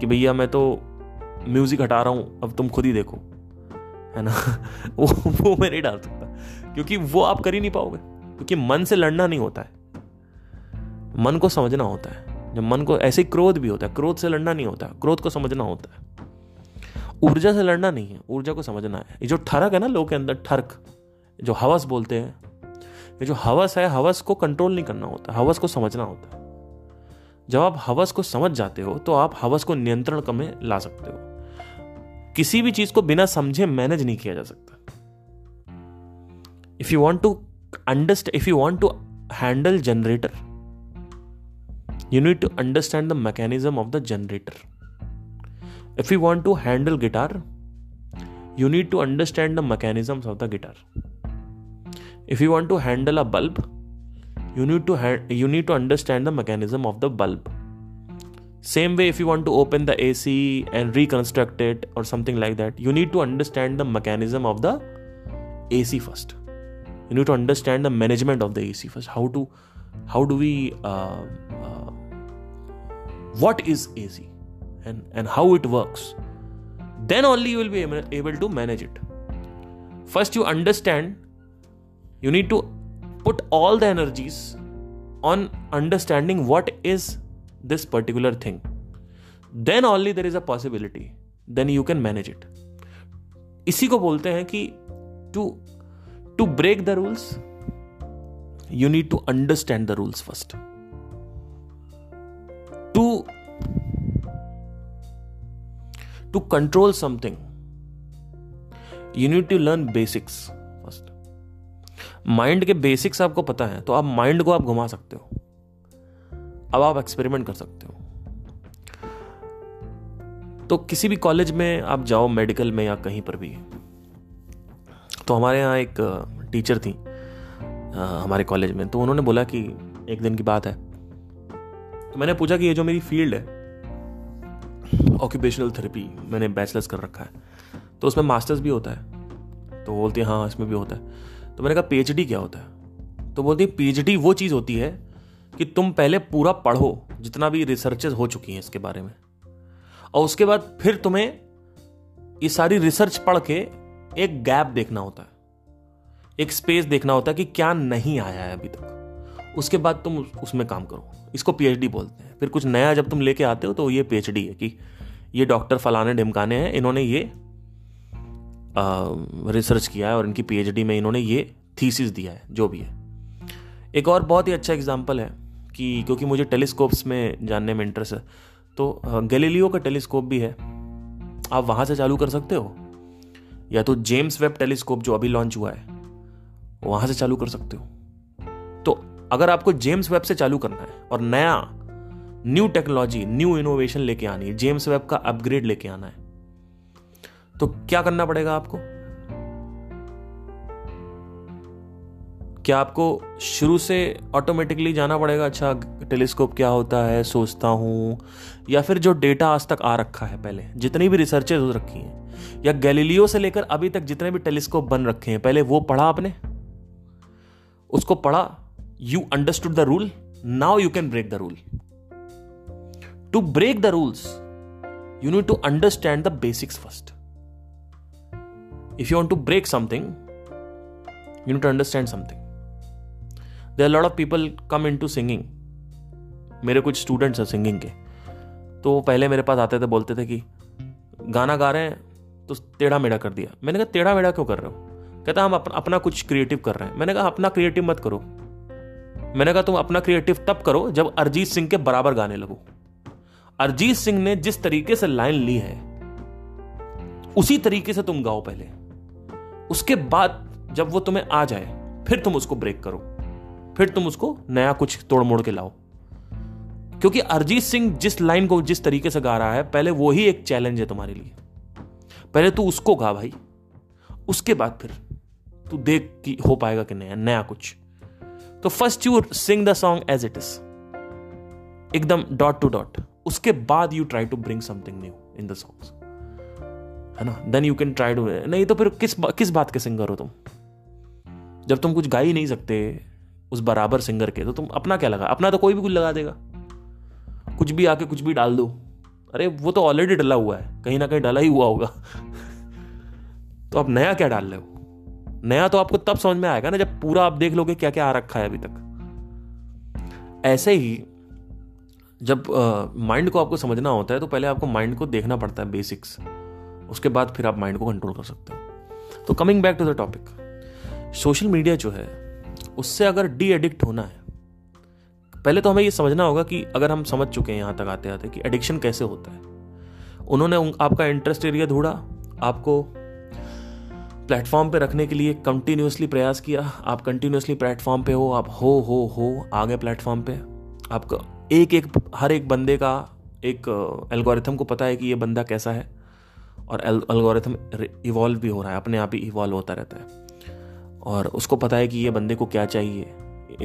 कि भैया मैं तो म्यूज़िक हटा रहा हूँ, अब तुम खुद ही देखो, है ना? वो वो मैं नहीं डाल सकता, क्योंकि वो आप कर ही नहीं पाओगे, क्योंकि मन से लड़ना नहीं होता है। मन को समझना होता है। जब मन को ऐसे क्रोध भी होता है, क्रोध से लड़ना नहीं होता, क्रोध को समझना होता है। ऊर्जा से लड़ना नहीं है, ऊर्जा को समझना है। ये जो ठरक है ना लोग के अंदर, ठरक, जो हवस बोलते हैं, ये जो हवस है, हवस को कंट्रोल नहीं करना होता, हवस को समझना होता है। जब आप हवस को समझ जाते हो तो आप हवस को नियंत्रण में ला सकते हो। किसी भी चीज़ को बिना समझे मैनेज नहीं किया जा सकता। If you want to understand if you want to handle generator you need to understand the mechanism of the generator. If you want to handle guitar you need to understand the mechanisms of the guitar. If you want to handle a bulb you need to ha- you need to understand the mechanism of the bulb. Same way if you want to open the ac and reconstruct it or something like that you need to understand the mechanism of the ac first. You need to understand the management of the ac first. How to how do we uh, uh, what is AC and, and how it works, then only you will be able to manage it. First, you understand, you need to put all the energies on understanding what is this particular thing. Then only there is a possibility, then you can manage it. इसी को बोलते हैं कि to to break the rules you need to understand the rules first to to control something, you need to learn basics first. Mind के basics आपको पता है तो आप माइंड को आप घुमा सकते हो। अब आप एक्सपेरिमेंट कर सकते हो। तो किसी भी कॉलेज में आप जाओ मेडिकल में या कहीं पर भी तो हमारे यहाँ एक टीचर थी हमारे कॉलेज में तो उन्होंने बोला कि एक दिन की बात है तो मैंने पूछा कि ये जो मेरी फ़ील्ड है ऑक्यूपेशनल थेरेपी मैंने बैचलर्स कर रखा है। तो उसमें मास्टर्स भी होता है। तो बोलती है हाँ इसमें भी होता है। तो मैंने कहा पीएचडी क्या होता है? तो बोलती है पीएचडी वो चीज़ होती है कि तुम पहले पूरा पढ़ो, जितना भी रिसर्चेस हो चुकी हैं इसके बारे में। और उसके बाद फिर तुम्हें ये सारी रिसर्च पढ़ के एक गैप देखना होता है। एक स्पेस देखना होता है कि क्या नहीं आया है अभी तक। उसके बाद तुम उसमें काम करो। इसको पीएचडी बोलते हैं। फिर कुछ नया जब तुम लेके आते हो तो ये पीएचडी है कि ये डॉक्टर फलाने ढिमकाने हैं, इन्होंने ये रिसर्च किया है और इनकी पीएचडी में इन्होंने ये थीसिस दिया है, जो भी है। एक और बहुत ही अच्छा एग्ज़ाम्पल है कि, क्योंकि मुझे टेलीस्कोप्स में जानने में इंटरेस्ट है तो गैलीलियो का टेलीस्कोप भी है। आप वहाँ से चालू कर सकते हो। या तो जेम्स वेब टेलीस्कोप जो अभी लॉन्च हुआ है, वहाँ से चालू कर सकते हो। अगर आपको जेम्स वेब से चालू करना है और नया न्यू टेक्नोलॉजी न्यू इनोवेशन लेके आनी है जेम्स वेब का अपग्रेड लेके आना है तो क्या करना पड़ेगा आपको? क्या आपको शुरू से ऑटोमेटिकली जाना पड़ेगा अच्छा टेलीस्कोप क्या होता है, सोचता हूँ, या फिर जो डेटा आज तक आ रखा है पहले, जितनी भी रिसर्चेज हो रखी हैं, या गैलीलियो से लेकर अभी तक जितने भी टेलीस्कोप बन रखे हैं, पहले वो पढ़ा आपने? उसको पढ़ा you understood the rule now you can break the rule to break the rules you need to understand the basics first if you want to break something you need to understand something there are lot of people come into singing मेरे कुछ students हैं singing के। तो वो पहले मेरे पास आते थे, बोलते थे कि, गाना गा रहे हैं तो टेढ़ा मेढ़ा कर दिया। मैंने कहा, टेढ़ा मेढ़ा क्यों कर रहे हो? कहता, हम अपना कुछ क्रिएटिव कर रहे हैं। मैंने कहा, अपना क्रिएटिव मत करो। मैंने कहा, तुम अपना क्रिएटिव तब करो जब अरिजीत सिंह के बराबर गाने लगो. अरिजीत सिंह ने जिस तरीके से लाइन ली है, उसी तरीके से तुम गाओ पहले। उसके बाद जब वो तुम्हें आ जाए, फिर तुम उसको ब्रेक करो। फिर तुम उसको नया कुछ तोड़ मोड़ के लाओ। क्योंकि अरिजीत सिंह जिस लाइन को जिस तरीके से गा रहा है, पहले वो ही एक चैलेंज है तुम्हारे लिए। पहले तू उसको गा भाई। उसके बाद फिर तू देख कि हो पाएगा कि नया नया कुछ। तो first you sing the song as it is एकदम डॉट टू डॉट उसके बाद you try to bring something new in the songs है ना? Then you can try to नहीं तो फिर किस किस बात के सिंगर हो तुम? जब तुम कुछ गा ही नहीं सकते उस बराबर सिंगर के तो तुम अपना क्या लगा? अपना तो कोई भी कुछ लगा देगा। कुछ भी आके कुछ भी डाल दो। अरे, वो तो ऑलरेडी डला हुआ है। कहीं ना कहीं डला ही हुआ होगा। तो आप नया क्या डाल रहे हो? नया तो आपको तब समझ में आएगा ना जब पूरा आप देख लोगे क्या क्या आ रखा है अभी तक। ऐसे ही जब माइंड uh, को आपको समझना होता है तो पहले आपको माइंड को देखना पड़ता है बेसिक्स उसके बाद फिर आप माइंड को कंट्रोल कर सकते हो। तो coming back to the topic social media जो है उससे अगर डी एडिक्ट होना है पहले तो हमें ये समझना होगा कि अगर हम समझ चुके हैं यहाँ तक आते आते कि एडिक्शन कैसे होता है। उन्होंने आपका इंटरेस्ट एरिया ढूंढा आपको प्लेटफॉर्म पे रखने के लिए कंटिन्यूसली प्रयास किया। आप कंटिन्यूसली प्लेटफॉर्म पे हो, आप हो हो हो, आगे प्लेटफॉर्म पे। आपका एक एक, हर एक बंदे का एक एल्गोरिथम को पता है कि ये बंदा कैसा है। और एल्गोरिथम इवॉल्व भी हो रहा है, अपने आप ही इवॉल्व होता रहता है। और उसको पता है कि ये बंदे को क्या चाहिए।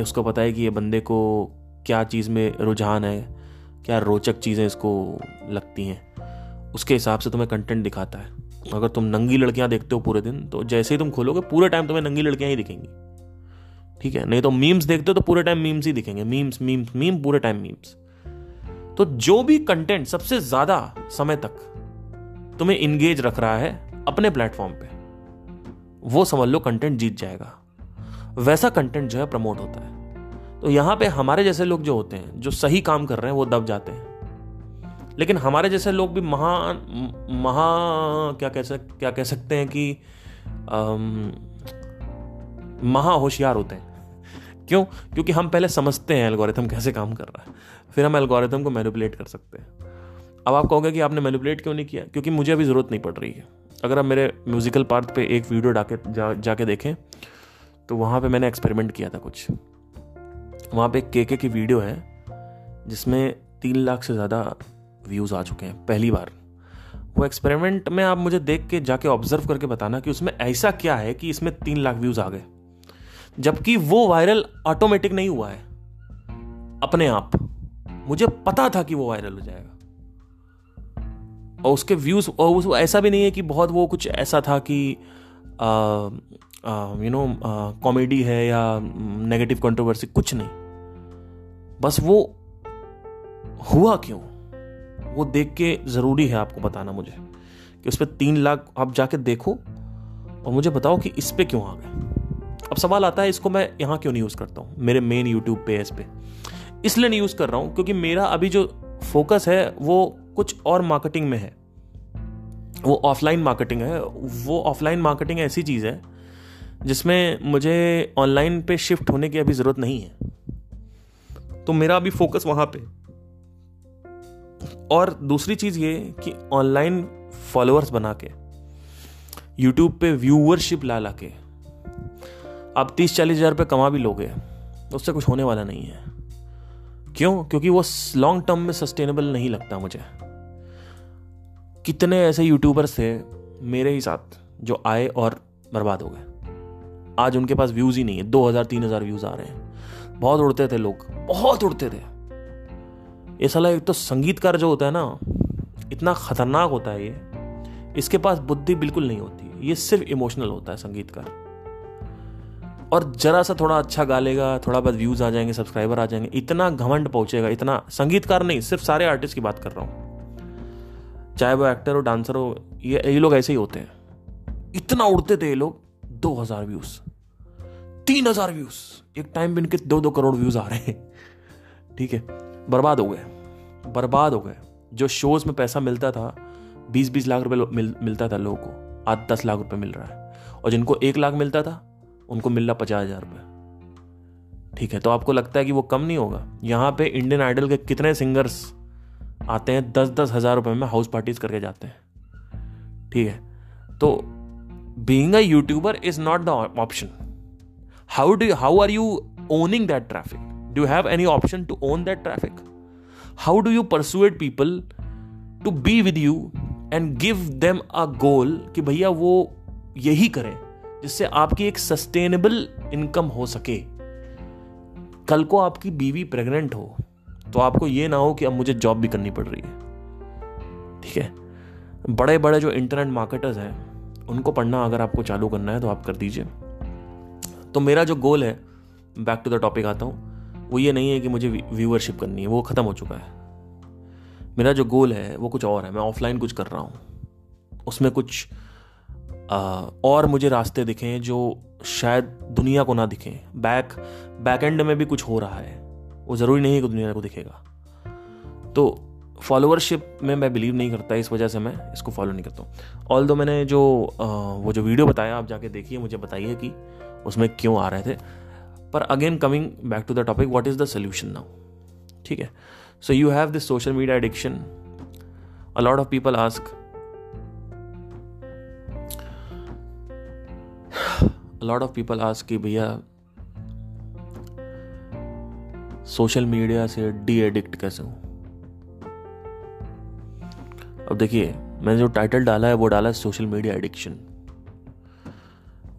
उसको पता है कि ये बंदे को क्या चीज़ में रुझान है, क्या रोचक चीज़ें इसको लगती हैं। उसके हिसाब से तुम्हें कंटेंट दिखाता है। अगर तुम नंगी लड़कियाँ देखते हो पूरे दिन तो जैसे ही तुम खोलोगे, पूरे टाइम तुम्हें नंगी लड़कियाँ ही दिखेंगी। ठीक है? नहीं तो मीम्स देखते हो तो पूरे टाइम मीम्स ही दिखेंगे। मीम्स मीम्स मीम पूरे टाइम मीम्स तो जो भी कंटेंट सबसे ज़्यादा समय तक तुम्हें इंगेज रख रहा है अपने प्लेटफॉर्म पे, वो समझ लो कंटेंट जीत जाएगा। वैसा कंटेंट जो है प्रमोट होता है। तो यहाँ पे हमारे जैसे लोग जो होते हैं, जो सही काम कर रहे हैं, वो दब जाते हैं। लेकिन हमारे जैसे लोग भी महान, महा, क्या कह सक, क्या कह सकते हैं कि महा होशियार होते हैं। क्यों? क्योंकि हम पहले समझते हैं एल्गोरिथम कैसे काम कर रहा है। फिर हम एल्गोरिथम को मैनिपुलेट कर सकते हैं। अब आप कहोगे कि आपने मैनिपुलेट क्यों नहीं किया? क्योंकि मुझे अभी ज़रूरत नहीं पड़ रही है। अगर आप मेरे म्यूज़िकल पार्ट पे एक वीडियो डाके, जा, जाके देखें तो वहाँ पे मैंने एक्सपेरिमेंट किया था कुछ। वहाँ पे केके की वीडियो है, जिसमें तीन लाख से ज़्यादा व्यूज़ आ चुके हैं, पहली बार। वो एक्सपेरिमेंट में आप मुझे देख के जाके ऑब्ज़र्व करके बताना कि उसमें ऐसा क्या है कि इसमें तीन लाख व्यूज़ आ गए। जबकि वो वायरल ऑटोमेटिक नहीं हुआ है। अपने आप। मुझे पता था कि वो वायरल हो जाएगा। और उसके व्यूज़ और उस, ऐसा भी नहीं है कि बहुत वो कुछ ऐसा था कि यू नो कॉमेडी है या नेगेटिव कंट्रोवर्सी कुछ नहीं। बस वो हुआ क्यों? वो देख के ज़रूरी है आपको बताना मुझे कि उस पर तीन लाख आप जाके देखो और मुझे बताओ कि इस पर क्यों आ गए। अब सवाल आता है, इसको मैं यहाँ क्यों नहीं यूज़ करता हूँ? मेरे मेन यूट्यूब पे इस पे। इसलिए नहीं यूज़ कर रहा हूँ क्योंकि मेरा अभी जो फोकस है, वो कुछ और मार्केटिंग में है। वो ऑफलाइन मार्केटिंग है। वो ऑफलाइन मार्केटिंग ऐसी चीज़ है, जिसमें मुझे ऑनलाइन पे शिफ्ट होने की अभी ज़रूरत नहीं है। तो मेरा अभी फोकस वहाँ पे। और दूसरी चीज़ ये कि ऑनलाइन फॉलोअर्स बना के यूट्यूब पे व्यूअरशिप ला ला के, आप तीस चालीस हज़ार रुपये कमा भी लोगे तो उससे कुछ होने वाला नहीं है। क्यों? क्योंकि वो लॉन्ग टर्म में सस्टेनेबल नहीं लगता मुझे। कितने ऐसे यूट्यूबर्स थे मेरे ही साथ जो आए और बर्बाद हो गए। आज उनके पास व्यूज़ ही नहीं है, दो हज़ार, तीन हज़ार व्यूज़ आ रहे हैं। बहुत उड़ते थे लोग, बहुत उड़ते थे। ये साला एक तो संगीतकार जो होता है ना, इतना खतरनाक होता है ये। इसके पास बुद्धि बिल्कुल नहीं होती। ये सिर्फ़ इमोशनल होता है संगीतकार। और जरा सा थोड़ा अच्छा गा लेगा, थोड़ा बहुत व्यूज़ आ जाएँगे सब्सक्राइबर आ जाएँगे, इतना घमंड पहुंचेगा, इतना संगीतकार नहीं, सिर्फ़ सारे आर्टिस्ट की बात कर रहा हूँ। चाहे वो एक्टर हो डांसर हो, ये ये लोग ऐसे ही होते हैं। इतना उड़ते थे ये लोग, दो हज़ार व्यूज़ तीन हज़ार व्यूज़ एक टाइम पे इनके दो दो करोड़ व्यूज़ आ रहे हैं। ठीक है, बर्बाद हो गए। बर्बाद हो गए। जो शोज़ में पैसा मिलता था बीस बीस लाख रुपए मिल, मिलता था लोगों को। आज दस लाख रुपए मिल रहा है। और जिनको एक लाख मिलता था उनको मिल रहा पचास हज़ार रुपये ठीक है तो आपको लगता है कि वो कम नहीं होगा? यहाँ पे इंडियन आइडल के कितने सिंगर्स आते हैं दस दस हज़ार रुपये में हाउस पार्टीज़ करके जाते हैं। ठीक है तो being a YouTuber is not the option how do how are you owning that traffic do have any option to own that traffic how do you persuade people to be with you and give them a goal कि भैया वो यही करें, जिससे आपकी एक sustainable income हो सके। कल को आपकी बीवी प्रेग्नेंट हो तो आपको ये ना हो कि अब मुझे जॉब भी करनी पड़ रही है। ठीक है? बड़े बड़े जो इंटरनेट मार्केटर्स हैं, उनको पढ़ना अगर आपको चालू करना है तो आप कर दीजिए। तो मेरा जो गोल है बैक टू द टॉपिक आता हूँ वो ये नहीं है कि मुझे व्यूअरशिप करनी है वो ख़त्म हो चुका है। मेरा जो गोल है वो कुछ और है मैं ऑफलाइन कुछ कर रहा हूँ। उसमें कुछ आ, और मुझे रास्ते दिखें जो शायद दुनिया को ना दिखें। बैक बैक एंड में भी कुछ हो रहा है। वो ज़रूरी नहीं है कि दुनिया को दिखेगा। तो फॉलोअरशिप में मैं बिलीव नहीं करता इस वजह से मैं इसको फॉलो नहीं करता हूँ। ऑल दो मैंने जो आ, वो जो वीडियो बताया आप जाके देखिए मुझे बताइए कि उसमें क्यों आ रहे थे। पर again coming back to the topic what is the solution now ठीक है? So you have this social media addiction a lot of people ask lot of people ask कि भैया सोशल मीडिया से डी एडिक्ट कैसे हूँ? अब देखिए, मैंने जो टाइटल डाला है, वो डाला है सोशल मीडिया एडिक्शन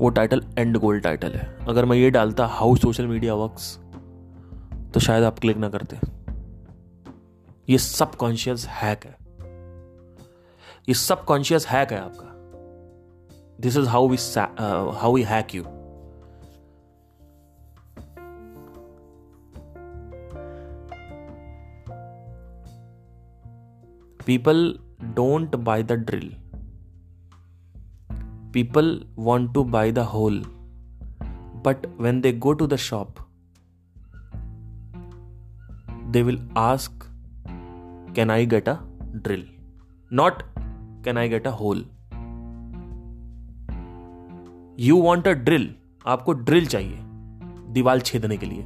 वो टाइटल एंड गोल टाइटल है। अगर मैं ये डालता हाउ सोशल मीडिया वर्क्स तो शायद आप क्लिक ना करते। ये सबकॉन्शियस हैक है। ये सबकॉन्शियस हैक है आपका। This is how we how we hack you people don't buy the drill people want to buy the whole but when they go to the shop they will ask can i get a drill not can i get a hole you want a drill आपको drill चाहिए दीवार छेदने के लिए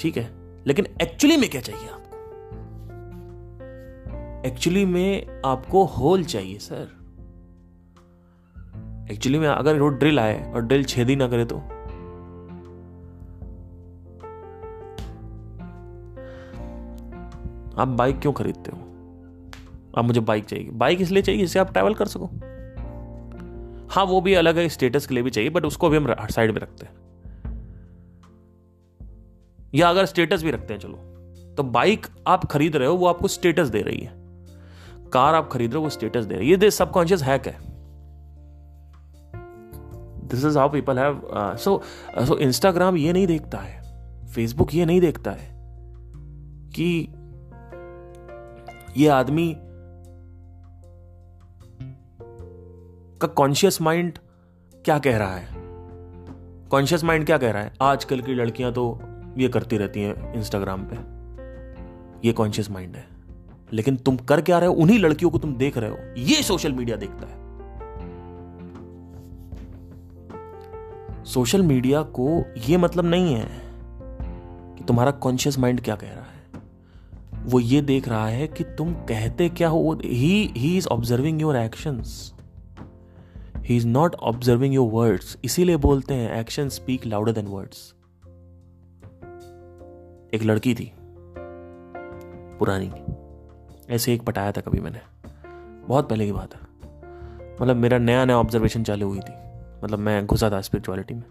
ठीक है लेकिन actually में क्या चाहिए आपको एक्चुअली में आपको होल चाहिए सर एक्चुअली में अगर वो ड्रिल आए और ड्रिल छेद ही ना करे तो? आप बाइक क्यों खरीदते हो? आप मुझे बाइक चाहिए। बाइक इसलिए चाहिए जिससे आप ट्रैवल कर सको। हाँ वो भी अलग है स्टेटस के लिए भी चाहिए बट उसको भी हम साइड में रखते हैं। या अगर स्टेटस भी रखते हैं, चलो। तो बाइक आप खरीद रहे हो, वो आपको स्टेटस दे रही है। कार आप खरीद रहे हो, वो स्टेटस दे रहे ये सबकॉन्शियस हैक है। This is how people have so so Instagram ये नहीं देखता है फेसबुक ये नहीं देखता है कि ये आदमी का कॉन्शियस माइंड क्या कह रहा है? कॉन्शियस माइंड क्या कह रहा है? आजकल की लड़कियाँ तो ये करती रहती हैं इंस्टाग्राम पे। ये कॉन्शियस माइंड है। लेकिन तुम कर क्या रहे हो? उन्हीं लड़कियों को तुम देख रहे हो। ये सोशल मीडिया देखता है। सोशल मीडिया को यह मतलब नहीं है कि तुम्हारा कॉन्शियस माइंड क्या कह रहा है। वो ये देख रहा है कि तुम कहते क्या हो he he is observing your actions he is not observing your words इसीलिए बोलते हैं action speak louder than words एक लड़की थी, पुरानी। ऐसे एक पटाया था कभी मैंने। बहुत पहले की बात है। मतलब मेरा नया नया ऑब्जर्वेशन चालू हुई थी। मतलब मैं घुसा था स्पिरिचुअलिटी में।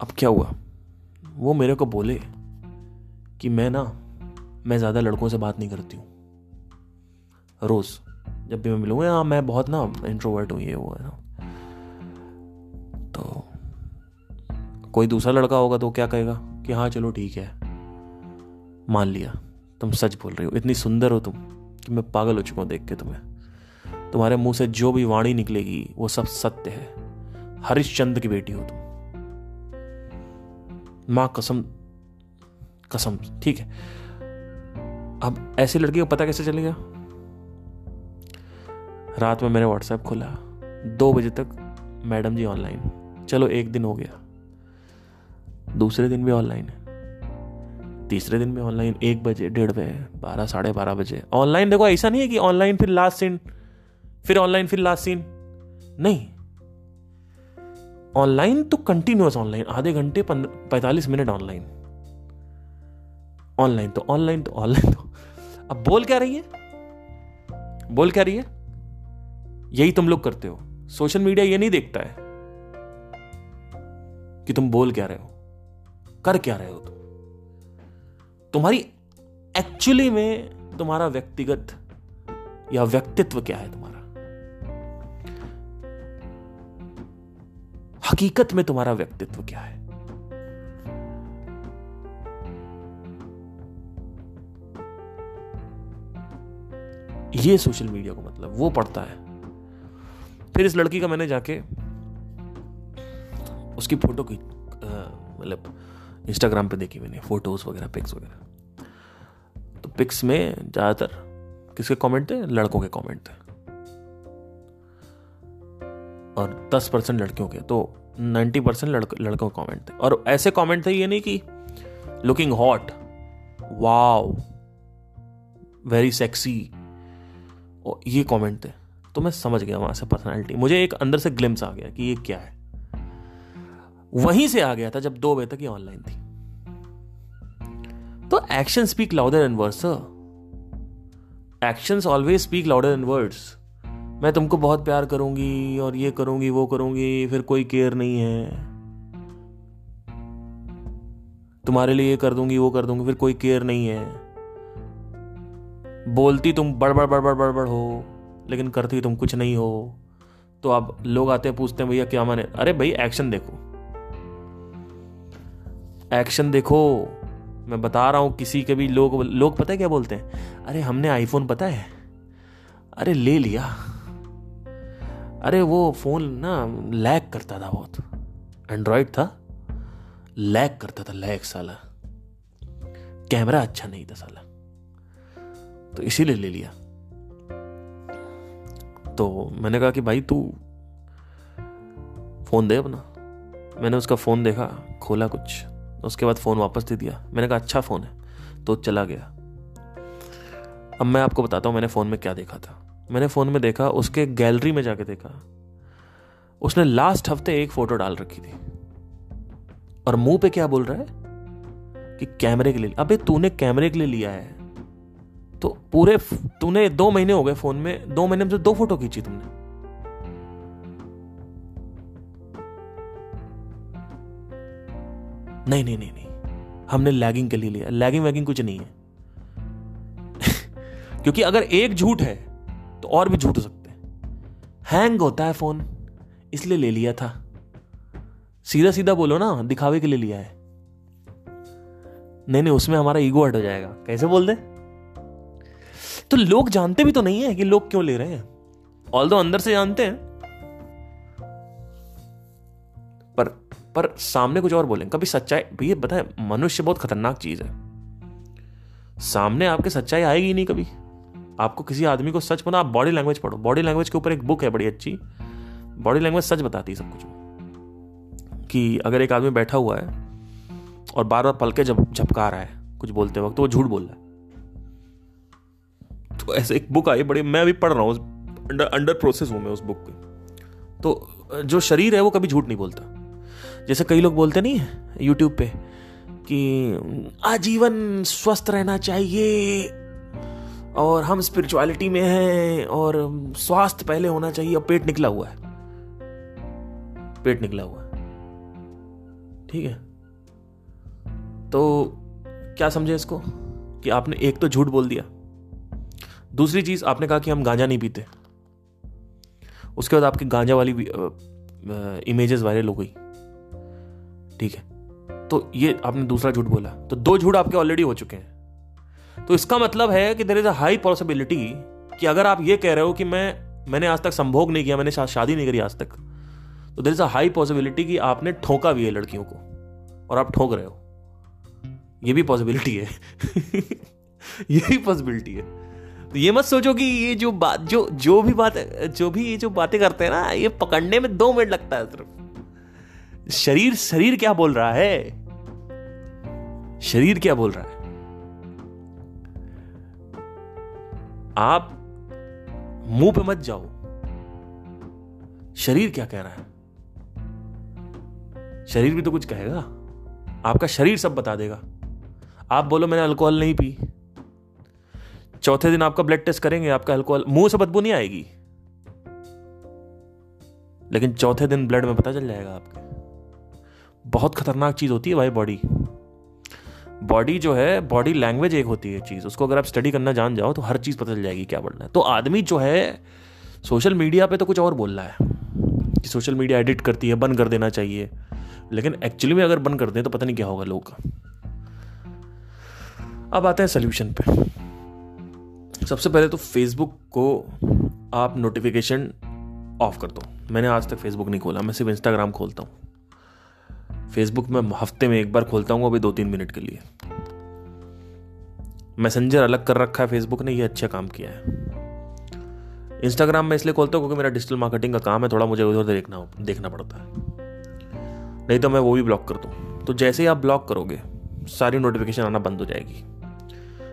अब क्या हुआ? वो मेरे को बोले कि मैं ना, मैं ज़्यादा लड़कों से बात नहीं करती हूँ। रोज़, जब भी मैं मिलूँगा हाँ मैं बहुत ना इंट्रोवर्ट हूँ, ये वो है ना। तो कोई दूसरा लड़का होगा तो क्या कहेगा कि हाँ चलो ठीक है। मान लिया। तुम सच बोल रही हो। इतनी सुंदर हो तुम कि मैं पागल हो चुका हूँ देख के तुम्हें। तुम्हारे मुँह से जो भी वाणी निकलेगी, वो सब सत्य है। हरिश्चंद्र की बेटी हो तुम। माँ कसम कसम, ठीक है। अब ऐसी लड़की को पता कैसे चलेगा? रात में मैंने व्हाट्सएप खोला। दो बजे तक मैडम जी ऑनलाइन चलो एक दिन हो गया। दूसरे दिन भी ऑनलाइन है। तीसरे दिन भी ऑनलाइन एक बजे, डेढ़ बजे, बारह, साढ़े बारह बजे। ऑनलाइन देखो, ऐसा नहीं है कि ऑनलाइन फिर लास्ट सीन फिर ऑनलाइन फिर लास्ट सीन नहीं। ऑनलाइन तो कंटिन्यूस ऑनलाइन आधे घंटे पैंतालीस मिनट ऑनलाइन ऑनलाइन तो ऑनलाइन तो ऑनलाइन तो। अब बोल क्या रही है? बोल क्या रही है? यही तुम लोग करते हो। सोशल मीडिया ये नहीं देखता है कि तुम बोल क्या रहे हो। कर क्या रहे हो तुम? तुम्हारी एक्चुअली में तुम्हारा व्यक्तिगत या व्यक्तित्व क्या है तुम्हारा? हकीकत में तुम्हारा व्यक्तित्व क्या है? ये सोशल मीडिया को मतलब वो पढ़ता है। फिर इस लड़की का मैंने जाके उसकी फ़ोटो की मतलब इंस्टाग्राम पे देखी मैंने फ़ोटोज़ वगैरह पिक्स वगैरह। तो पिक्स में ज़्यादातर किसके कमेंट थे? लड़कों के कमेंट थे। और दस परसेंट लड़कियों के तो नाइन्टी परसेंट लड़कों के कमेंट थे। और ऐसे कमेंट थे, ये नहीं कि looking hot wow very sexy ये कमेंट थे। तो मैं समझ गया वहाँ से पर्सनैलिटी मुझे एक अंदर से ग्लिम्स आ गया कि ये क्या है। वहीं से आ गया था जब दो बजे तक ये ऑनलाइन थी। तो action speak louder than words action always speak louder than words मैं तुमको बहुत प्यार करूँगी और ये करूँगी, वो करूँगी, फिर कोई केयर नहीं है। तुम्हारे लिए ये कर दूँगी, वो कर दूँगी, फिर कोई केयर नहीं है। बोलती तुम बड़ बड़बड़ बड़ बड़ बड़ बड़ हो, लेकिन करती तुम कुछ नहीं हो। तो अब लोग आते हैं, पूछते हैं, भैया, क्या माने? अरे भाई एक्शन देखो। एक्शन देखो। मैं बता रहा हूँ, किसी के भी लोग लोग पता है क्या बोलते हैं? अरे, हमने आईफोन पता है? अरे, ले लिया। अरे वो फ़ोन ना लैग करता था बहुत। एंड्रॉयड था, लैग करता था लैग साला। कैमरा अच्छा नहीं था साला। तो इसीलिए ले लिया। तो मैंने कहा कि भाई तू फ़ोन दे अपना। मैंने उसका फ़ोन देखा, खोला कुछ। उसके बाद फ़ोन वापस दे दिया। मैंने कहा अच्छा फ़ोन है। तो चला गया। अब मैं आपको बताता हूँ मैंने फ़ोन में क्या देखा था। मैंने फ़ोन में देखा, उसके गैलरी में जाके देखा। उसने लास्ट हफ़्ते एक फ़ोटो डाल रखी थी। और मुँह पे क्या बोल रहा है? कि कैमरे के लिए। अबे, तूने कैमरे के लिए लिया है। तो पूरे तूने दो महीने हो गए फ़ोन में, दो महीने में से दो फ़ोटो खींची तुमने। नहीं नहीं नहीं नहीं। हमने लैगिंग के लिए लिया। लैगिंग वैगिंग कुछ नहीं है। क्योंकि अगर एक झूठ है तो और भी झूठ हो सकते हैं। हैंग होता है फ़ोन इसलिए ले लिया था। सीधा सीधा बोलो ना, दिखावे के लिए लिया है। नहीं नहीं, उसमें हमारा ईगो हट हो जाएगा। कैसे बोल दे? तो लोग जानते भी तो नहीं है कि लोग क्यों ले रहे हैं। ऑल अंदर से जानते हैं। पर पर सामने कुछ और बोलें। कभी सच्चाई, भैया, बताए, मनुष्य बहुत खतरनाक चीज़ है। सामने आपके सच्चाई आएगी नहीं कभी। आपको किसी आदमी को सच बना, आप बॉडी लैंग्वेज पढ़ो। बॉडी लैंग्वेज के ऊपर एक बुक है बड़ी अच्छी। बॉडी लैंग्वेज सच बताती है सब कुछ। कि अगर एक आदमी बैठा हुआ है और बार बार पलके जब झपका रहा है कुछ बोलते वक्त तो वो झूठ बोल रहा है। तो ऐसे एक बुक आई बड़ी, मैं अभी पढ़ रहा हूँ अंडर अंडर प्रोसेस हूँ मैं उस बुक के तो जो शरीर है वो कभी झूठ नहीं बोलता। जैसे कई लोग बोलते नहीं यूट्यूब पे, कि आजीवन स्वस्थ रहना चाहिए और हम स्पिरिचुअलिटी में हैं और स्वास्थ्य पहले होना चाहिए और पेट निकला हुआ है। पेट निकला हुआ है। ठीक है? तो क्या समझे इसको? कि आपने एक तो झूठ बोल दिया। दूसरी चीज़, आपने कहा कि हम गांजा नहीं पीते। उसके बाद आपकी गांजा वाली इमेजेस वायरल हो गई। ठीक है? तो ये आपने दूसरा झूठ बोला। तो दो झूठ आपके ऑलरेडी हो चुके हैं। तो इसका मतलब है कि there is a high possibility कि अगर आप ये कह रहे हो कि मैं, मैंने आज तक संभोग नहीं किया, मैंने शादी नहीं करी आज तक तो there is a high possibility कि आपने ठोका भी है लड़कियों को, और आप ठोक रहे हो। ये भी पॉसिबिलिटी है। ये भी पॉसिबिलिटी है। तो ये मत सोचो कि ये जो बात, जो जो भी बात, जो भी ये जो बातें करते हैं ना, ये पकड़ने में दो मिनट लगता है सिर्फ़। शरीर शरीर क्या बोल रहा है? शरीर क्या बोल रहा है? आप मुँह पे मत जाओ। शरीर क्या कह रहा है? शरीर भी तो कुछ कहेगा। आपका शरीर सब बता देगा। आप बोलो, मैंने अल्कोहल नहीं पी। चौथे दिन आपका ब्लड टेस्ट करेंगे, आपका अल्कोहल मुँह से बदबू नहीं आएगी। लेकिन चौथे दिन ब्लड में पता चल जाएगा आपके। बहुत खतरनाक चीज़ होती है भाई बॉडी बॉडी जो है बॉडी लैंग्वेज एक होती है चीज़। उसको अगर आप स्टडी करना जान जाओ तो हर चीज़ पता चल जाएगी क्या बोलना है। तो आदमी जो है सोशल मीडिया पे तो कुछ और बोल रहा है। कि सोशल मीडिया एडिट करती है, बंद कर देना चाहिए। लेकिन एक्चुअली में अगर बंद कर दें तो पता नहीं क्या होगा लोग का। अब आते हैं सोल्यूशन पे। सबसे पहले तो फेसबुक को आप नोटिफिकेशन ऑफ़ कर दो। मैंने आज तक फेसबुक नहीं खोला, मैं सिर्फ़ इंस्टाग्राम खोलता हूँ। फेसबुक में हफ़्ते में एक बार खोलता हूँ, अभी दो तीन मिनट के लिए। मैसेंजर अलग कर रखा है फेसबुक ने ये अच्छा काम किया है। इंस्टाग्राम में इसलिए खोलता हूँ क्योंकि मेरा डिजिटल मार्केटिंग का काम है, थोड़ा मुझे उधर देखना देखना पड़ता है। नहीं तो मैं वो भी ब्लॉक कर दूँ। तो जैसे ही आप ब्लॉक करोगे, सारी नोटिफिकेशन आना बंद हो जाएगी।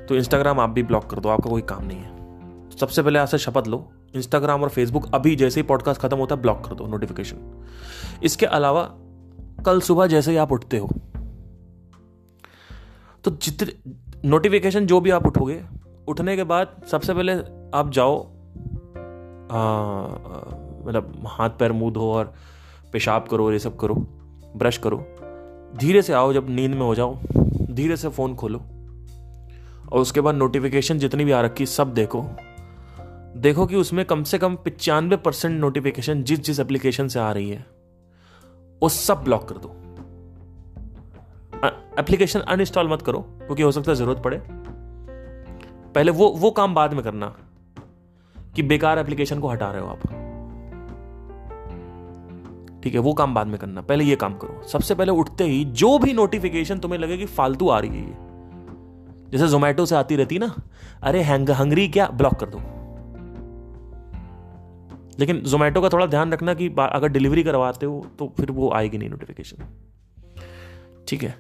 तो इंस्टाग्राम आप भी ब्लॉक कर दो, आपका कोई काम नहीं है। सबसे पहले आपसे शपथ लो। इंस्टाग्राम और फेसबुक अभी जैसे ही पॉडकास्ट खत्म होता है ब्लॉक कर दो नोटिफिकेशन इसके अलावा कल सुबह जैसे ही आप उठते हो तो जितने नोटिफिकेशन जो भी आप उठोगे, उठने के बाद सबसे पहले आप जाओ मतलब हाथ पैर मुँह धो और पेशाब करो ये सब करो ब्रश करो। धीरे से आओ, जब नींद में हो जाओ, धीरे से फ़ोन खोलो और उसके बाद नोटिफिकेशन जितनी भी आ रखी सब देखो। देखो कि उसमें कम से कम पचानवे परसेंट नोटिफिकेशन जिस जिस एप्लीकेशन से आ रही है। वो सब ब्लॉक कर दो। एप्लीकेशन अनइंस्टॉल मत करो, क्योंकि हो सकता है ज़रूरत पड़े। पहले वो वो काम बाद में करना, कि बेकार एप्लीकेशन को हटा रहे हो आप। ठीक है, वो काम बाद में करना, पहले ये काम करो। सबसे पहले उठते ही जो भी नोटिफिकेशन तुम्हें लगे कि फालतू आ रही है ये। जैसे जोमेटो से आती रहती ना, अरे हैंग हंगरी क्या ब्लॉक कर दो। लेकिन जोमेटो का थोड़ा ध्यान रखना कि अगर डिलीवरी करवाते हो तो फिर वो आएगी नहीं नोटिफिकेशन ठीक है?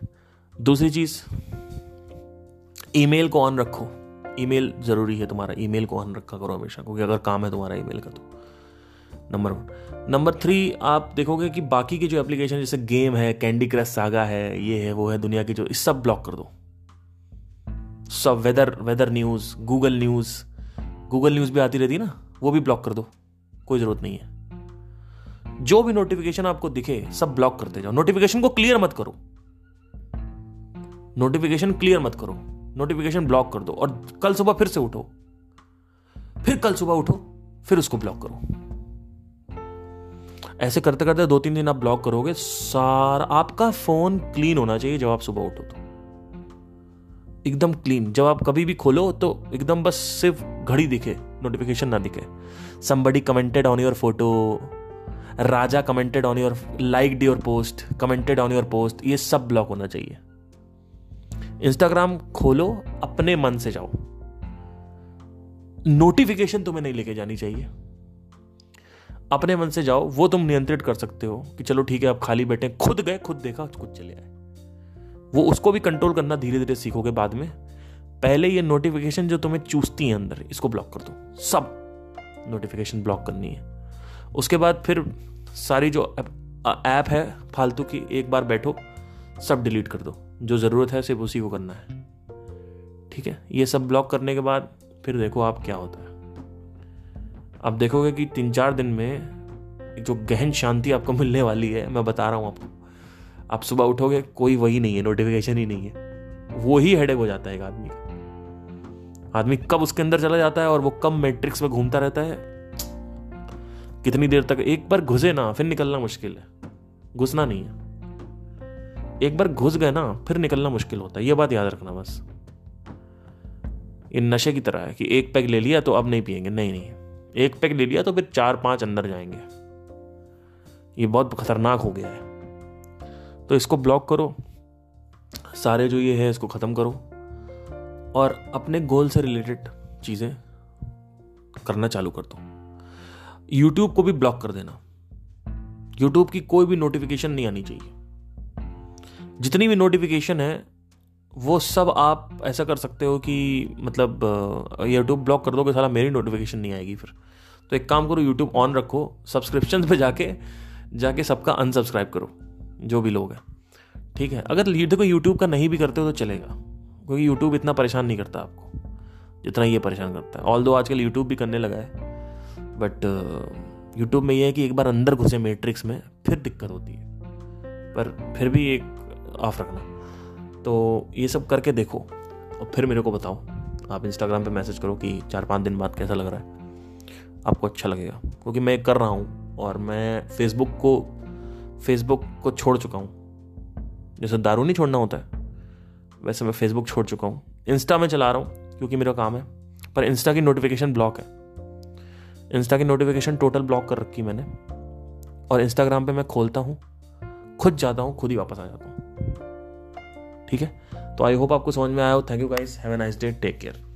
दूसरी चीज़ ईमेल को ऑन रखो। ईमेल ज़रूरी है तुम्हारा। ईमेल को ऑन रखा करो हमेशा, क्योंकि अगर काम है तुम्हारा ईमेल का तो। नंबर वन नंबर थ्री आप देखोगे कि बाकी की जो एप्लीकेशन जैसे गेम है कैंडी क्रश सागा है, ये है, वो है, दुनिया की जो, इस सब ब्लॉक कर दो। सब weather weather news Google news Google news भी आती रहती है ना, वो भी ब्लॉक कर दो। कोई ज़रूरत नहीं है। जो भी नोटिफिकेशन आपको दिखे, सब ब्लॉक करते जाओ। नोटिफिकेशन को क्लियर मत करो। नोटिफिकेशन क्लियर मत करो। नोटिफिकेशन ब्लॉक कर दो। और कल सुबह फिर से उठो। फिर कल सुबह उठो, फिर उसको ब्लॉक करो। ऐसे करते करते दो तीन दिन आप ब्लॉक करोगे, सारा आपका फ़ोन क्लीन होना चाहिए जब आप सुबह उठो तो। एकदम क्लीन जब आप कभी भी खोलो तो एकदम बस सिर्फ़ घड़ी दिखे। नोटिफिकेशन ना दिखे। Somebody commented on your photo Raja commented on your like your post commented on your post ये सब ब्लॉक होना चाहिए। इंस्टाग्राम खोलो, अपने मन से जाओ। नोटिफिकेशन तुम्हें नहीं लेके जानी चाहिए। अपने मन से जाओ, वो तुम नियंत्रित कर सकते हो कि चलो ठीक है, आप खाली बैठे खुद गए, खुद देखा, खुद चले आए। वो उसको भी कंट्रोल करना धीरे धीरे सीखोगे बाद में। पहले ये नोटिफिकेशन जो तुम्हें चूसती है अंदर, इसको ब्लॉक कर दो। सब नोटिफिकेशन ब्लॉक करनी है। उसके बाद फिर सारी जो ऐप है, फालतू की, एक बार बैठो, सब डिलीट कर दो। जो ज़रूरत है, सिर्फ़ उसी को करना है। ठीक है? ये सब ब्लॉक करने के बाद फिर देखो आप क्या होता है। आप देखोगे कि तीन चार दिन में जो गहन शांति आपको मिलने वाली है, मैं बता रहा हूँ आपको। आप सुबह उठोगे, कोई वही नहीं है नोटिफिकेशन ही नहीं है। वो ही हेडेक हो जाता है एक आदमी का। आदमी कब उसके अंदर चला जाता है और वो कब मैट्रिक्स में घूमता रहता है? कितनी देर तक एक बार घुसे ना, फिर निकलना मुश्किल है। घुसना नहीं है। एक बार घुस गए ना, फिर निकलना मुश्किल होता है। ये बात याद रखना बस। ये नशे की तरह है कि एक पैक ले लिया तो अब नहीं पिएँगे नहीं नहीं। एक पैक ले लिया तो फिर चार पाँच अंदर जाएँगे। ये बहुत खतरनाक हो गया है। तो इसको ब्लॉक करो। सारे जो ये है, इसको ख़त्म करो। और अपने गोल से रिलेटेड चीज़ें करना चालू कर दो यूट्यूब को भी ब्लॉक कर देना। यूट्यूब की कोई भी नोटिफिकेशन नहीं आनी चाहिए। जितनी भी नोटिफिकेशन है, वो सब आप ऐसा कर सकते हो कि मतलब यूट्यूब ब्लॉक कर दोगे सारा मेरी नोटिफिकेशन नहीं आएगी फिर। तो एक काम करो यूट्यूब ऑन रखो सब्सक्रिप्शन पे जाके जाके सबका अनसब्सक्राइब करो, जो भी लोग हैं। ठीक है? अगर देखो यूट्यूब का नहीं भी करते हो तो चलेगा। क्योंकि यूट्यूब इतना परेशान नहीं करता आपको, जितना ये परेशान करता है। ऑल दो आजकल यूट्यूब भी करने लगा है बट यूट्यूब में ये है कि एक बार अंदर घुसे मैट्रिक्स में, फिर दिक्कत होती है। पर फिर भी एक ऑफ़ रखना। तो ये सब करके देखो, और फिर मेरे को बताओ। आप इंस्टाग्राम पे मैसेज करो कि चार पाँच दिन बाद कैसा लग रहा है। आपको अच्छा लगेगा। क्योंकि मैं कर रहा हूँ, और मैं फेसबुक को फेसबुक को छोड़ चुका हूँ। जैसे दारू नहीं छोड़ना होता है वैसे मैं फेसबुक छोड़ चुका हूँ। इंस्टा में चला रहा हूँ, क्योंकि मेरा काम है। पर इंस्टा की नोटिफिकेशन ब्लॉक है। इंस्टा की नोटिफिकेशन टोटल ब्लॉक कर रखी मैंने। और इंस्टाग्राम पे मैं खोलता हूँ, खुद जाता हूँ, खुद ही वापस आ जाता हूँ। ठीक है? तो आई होप आपको समझ में आया हो। Thank you guys have a nice day take care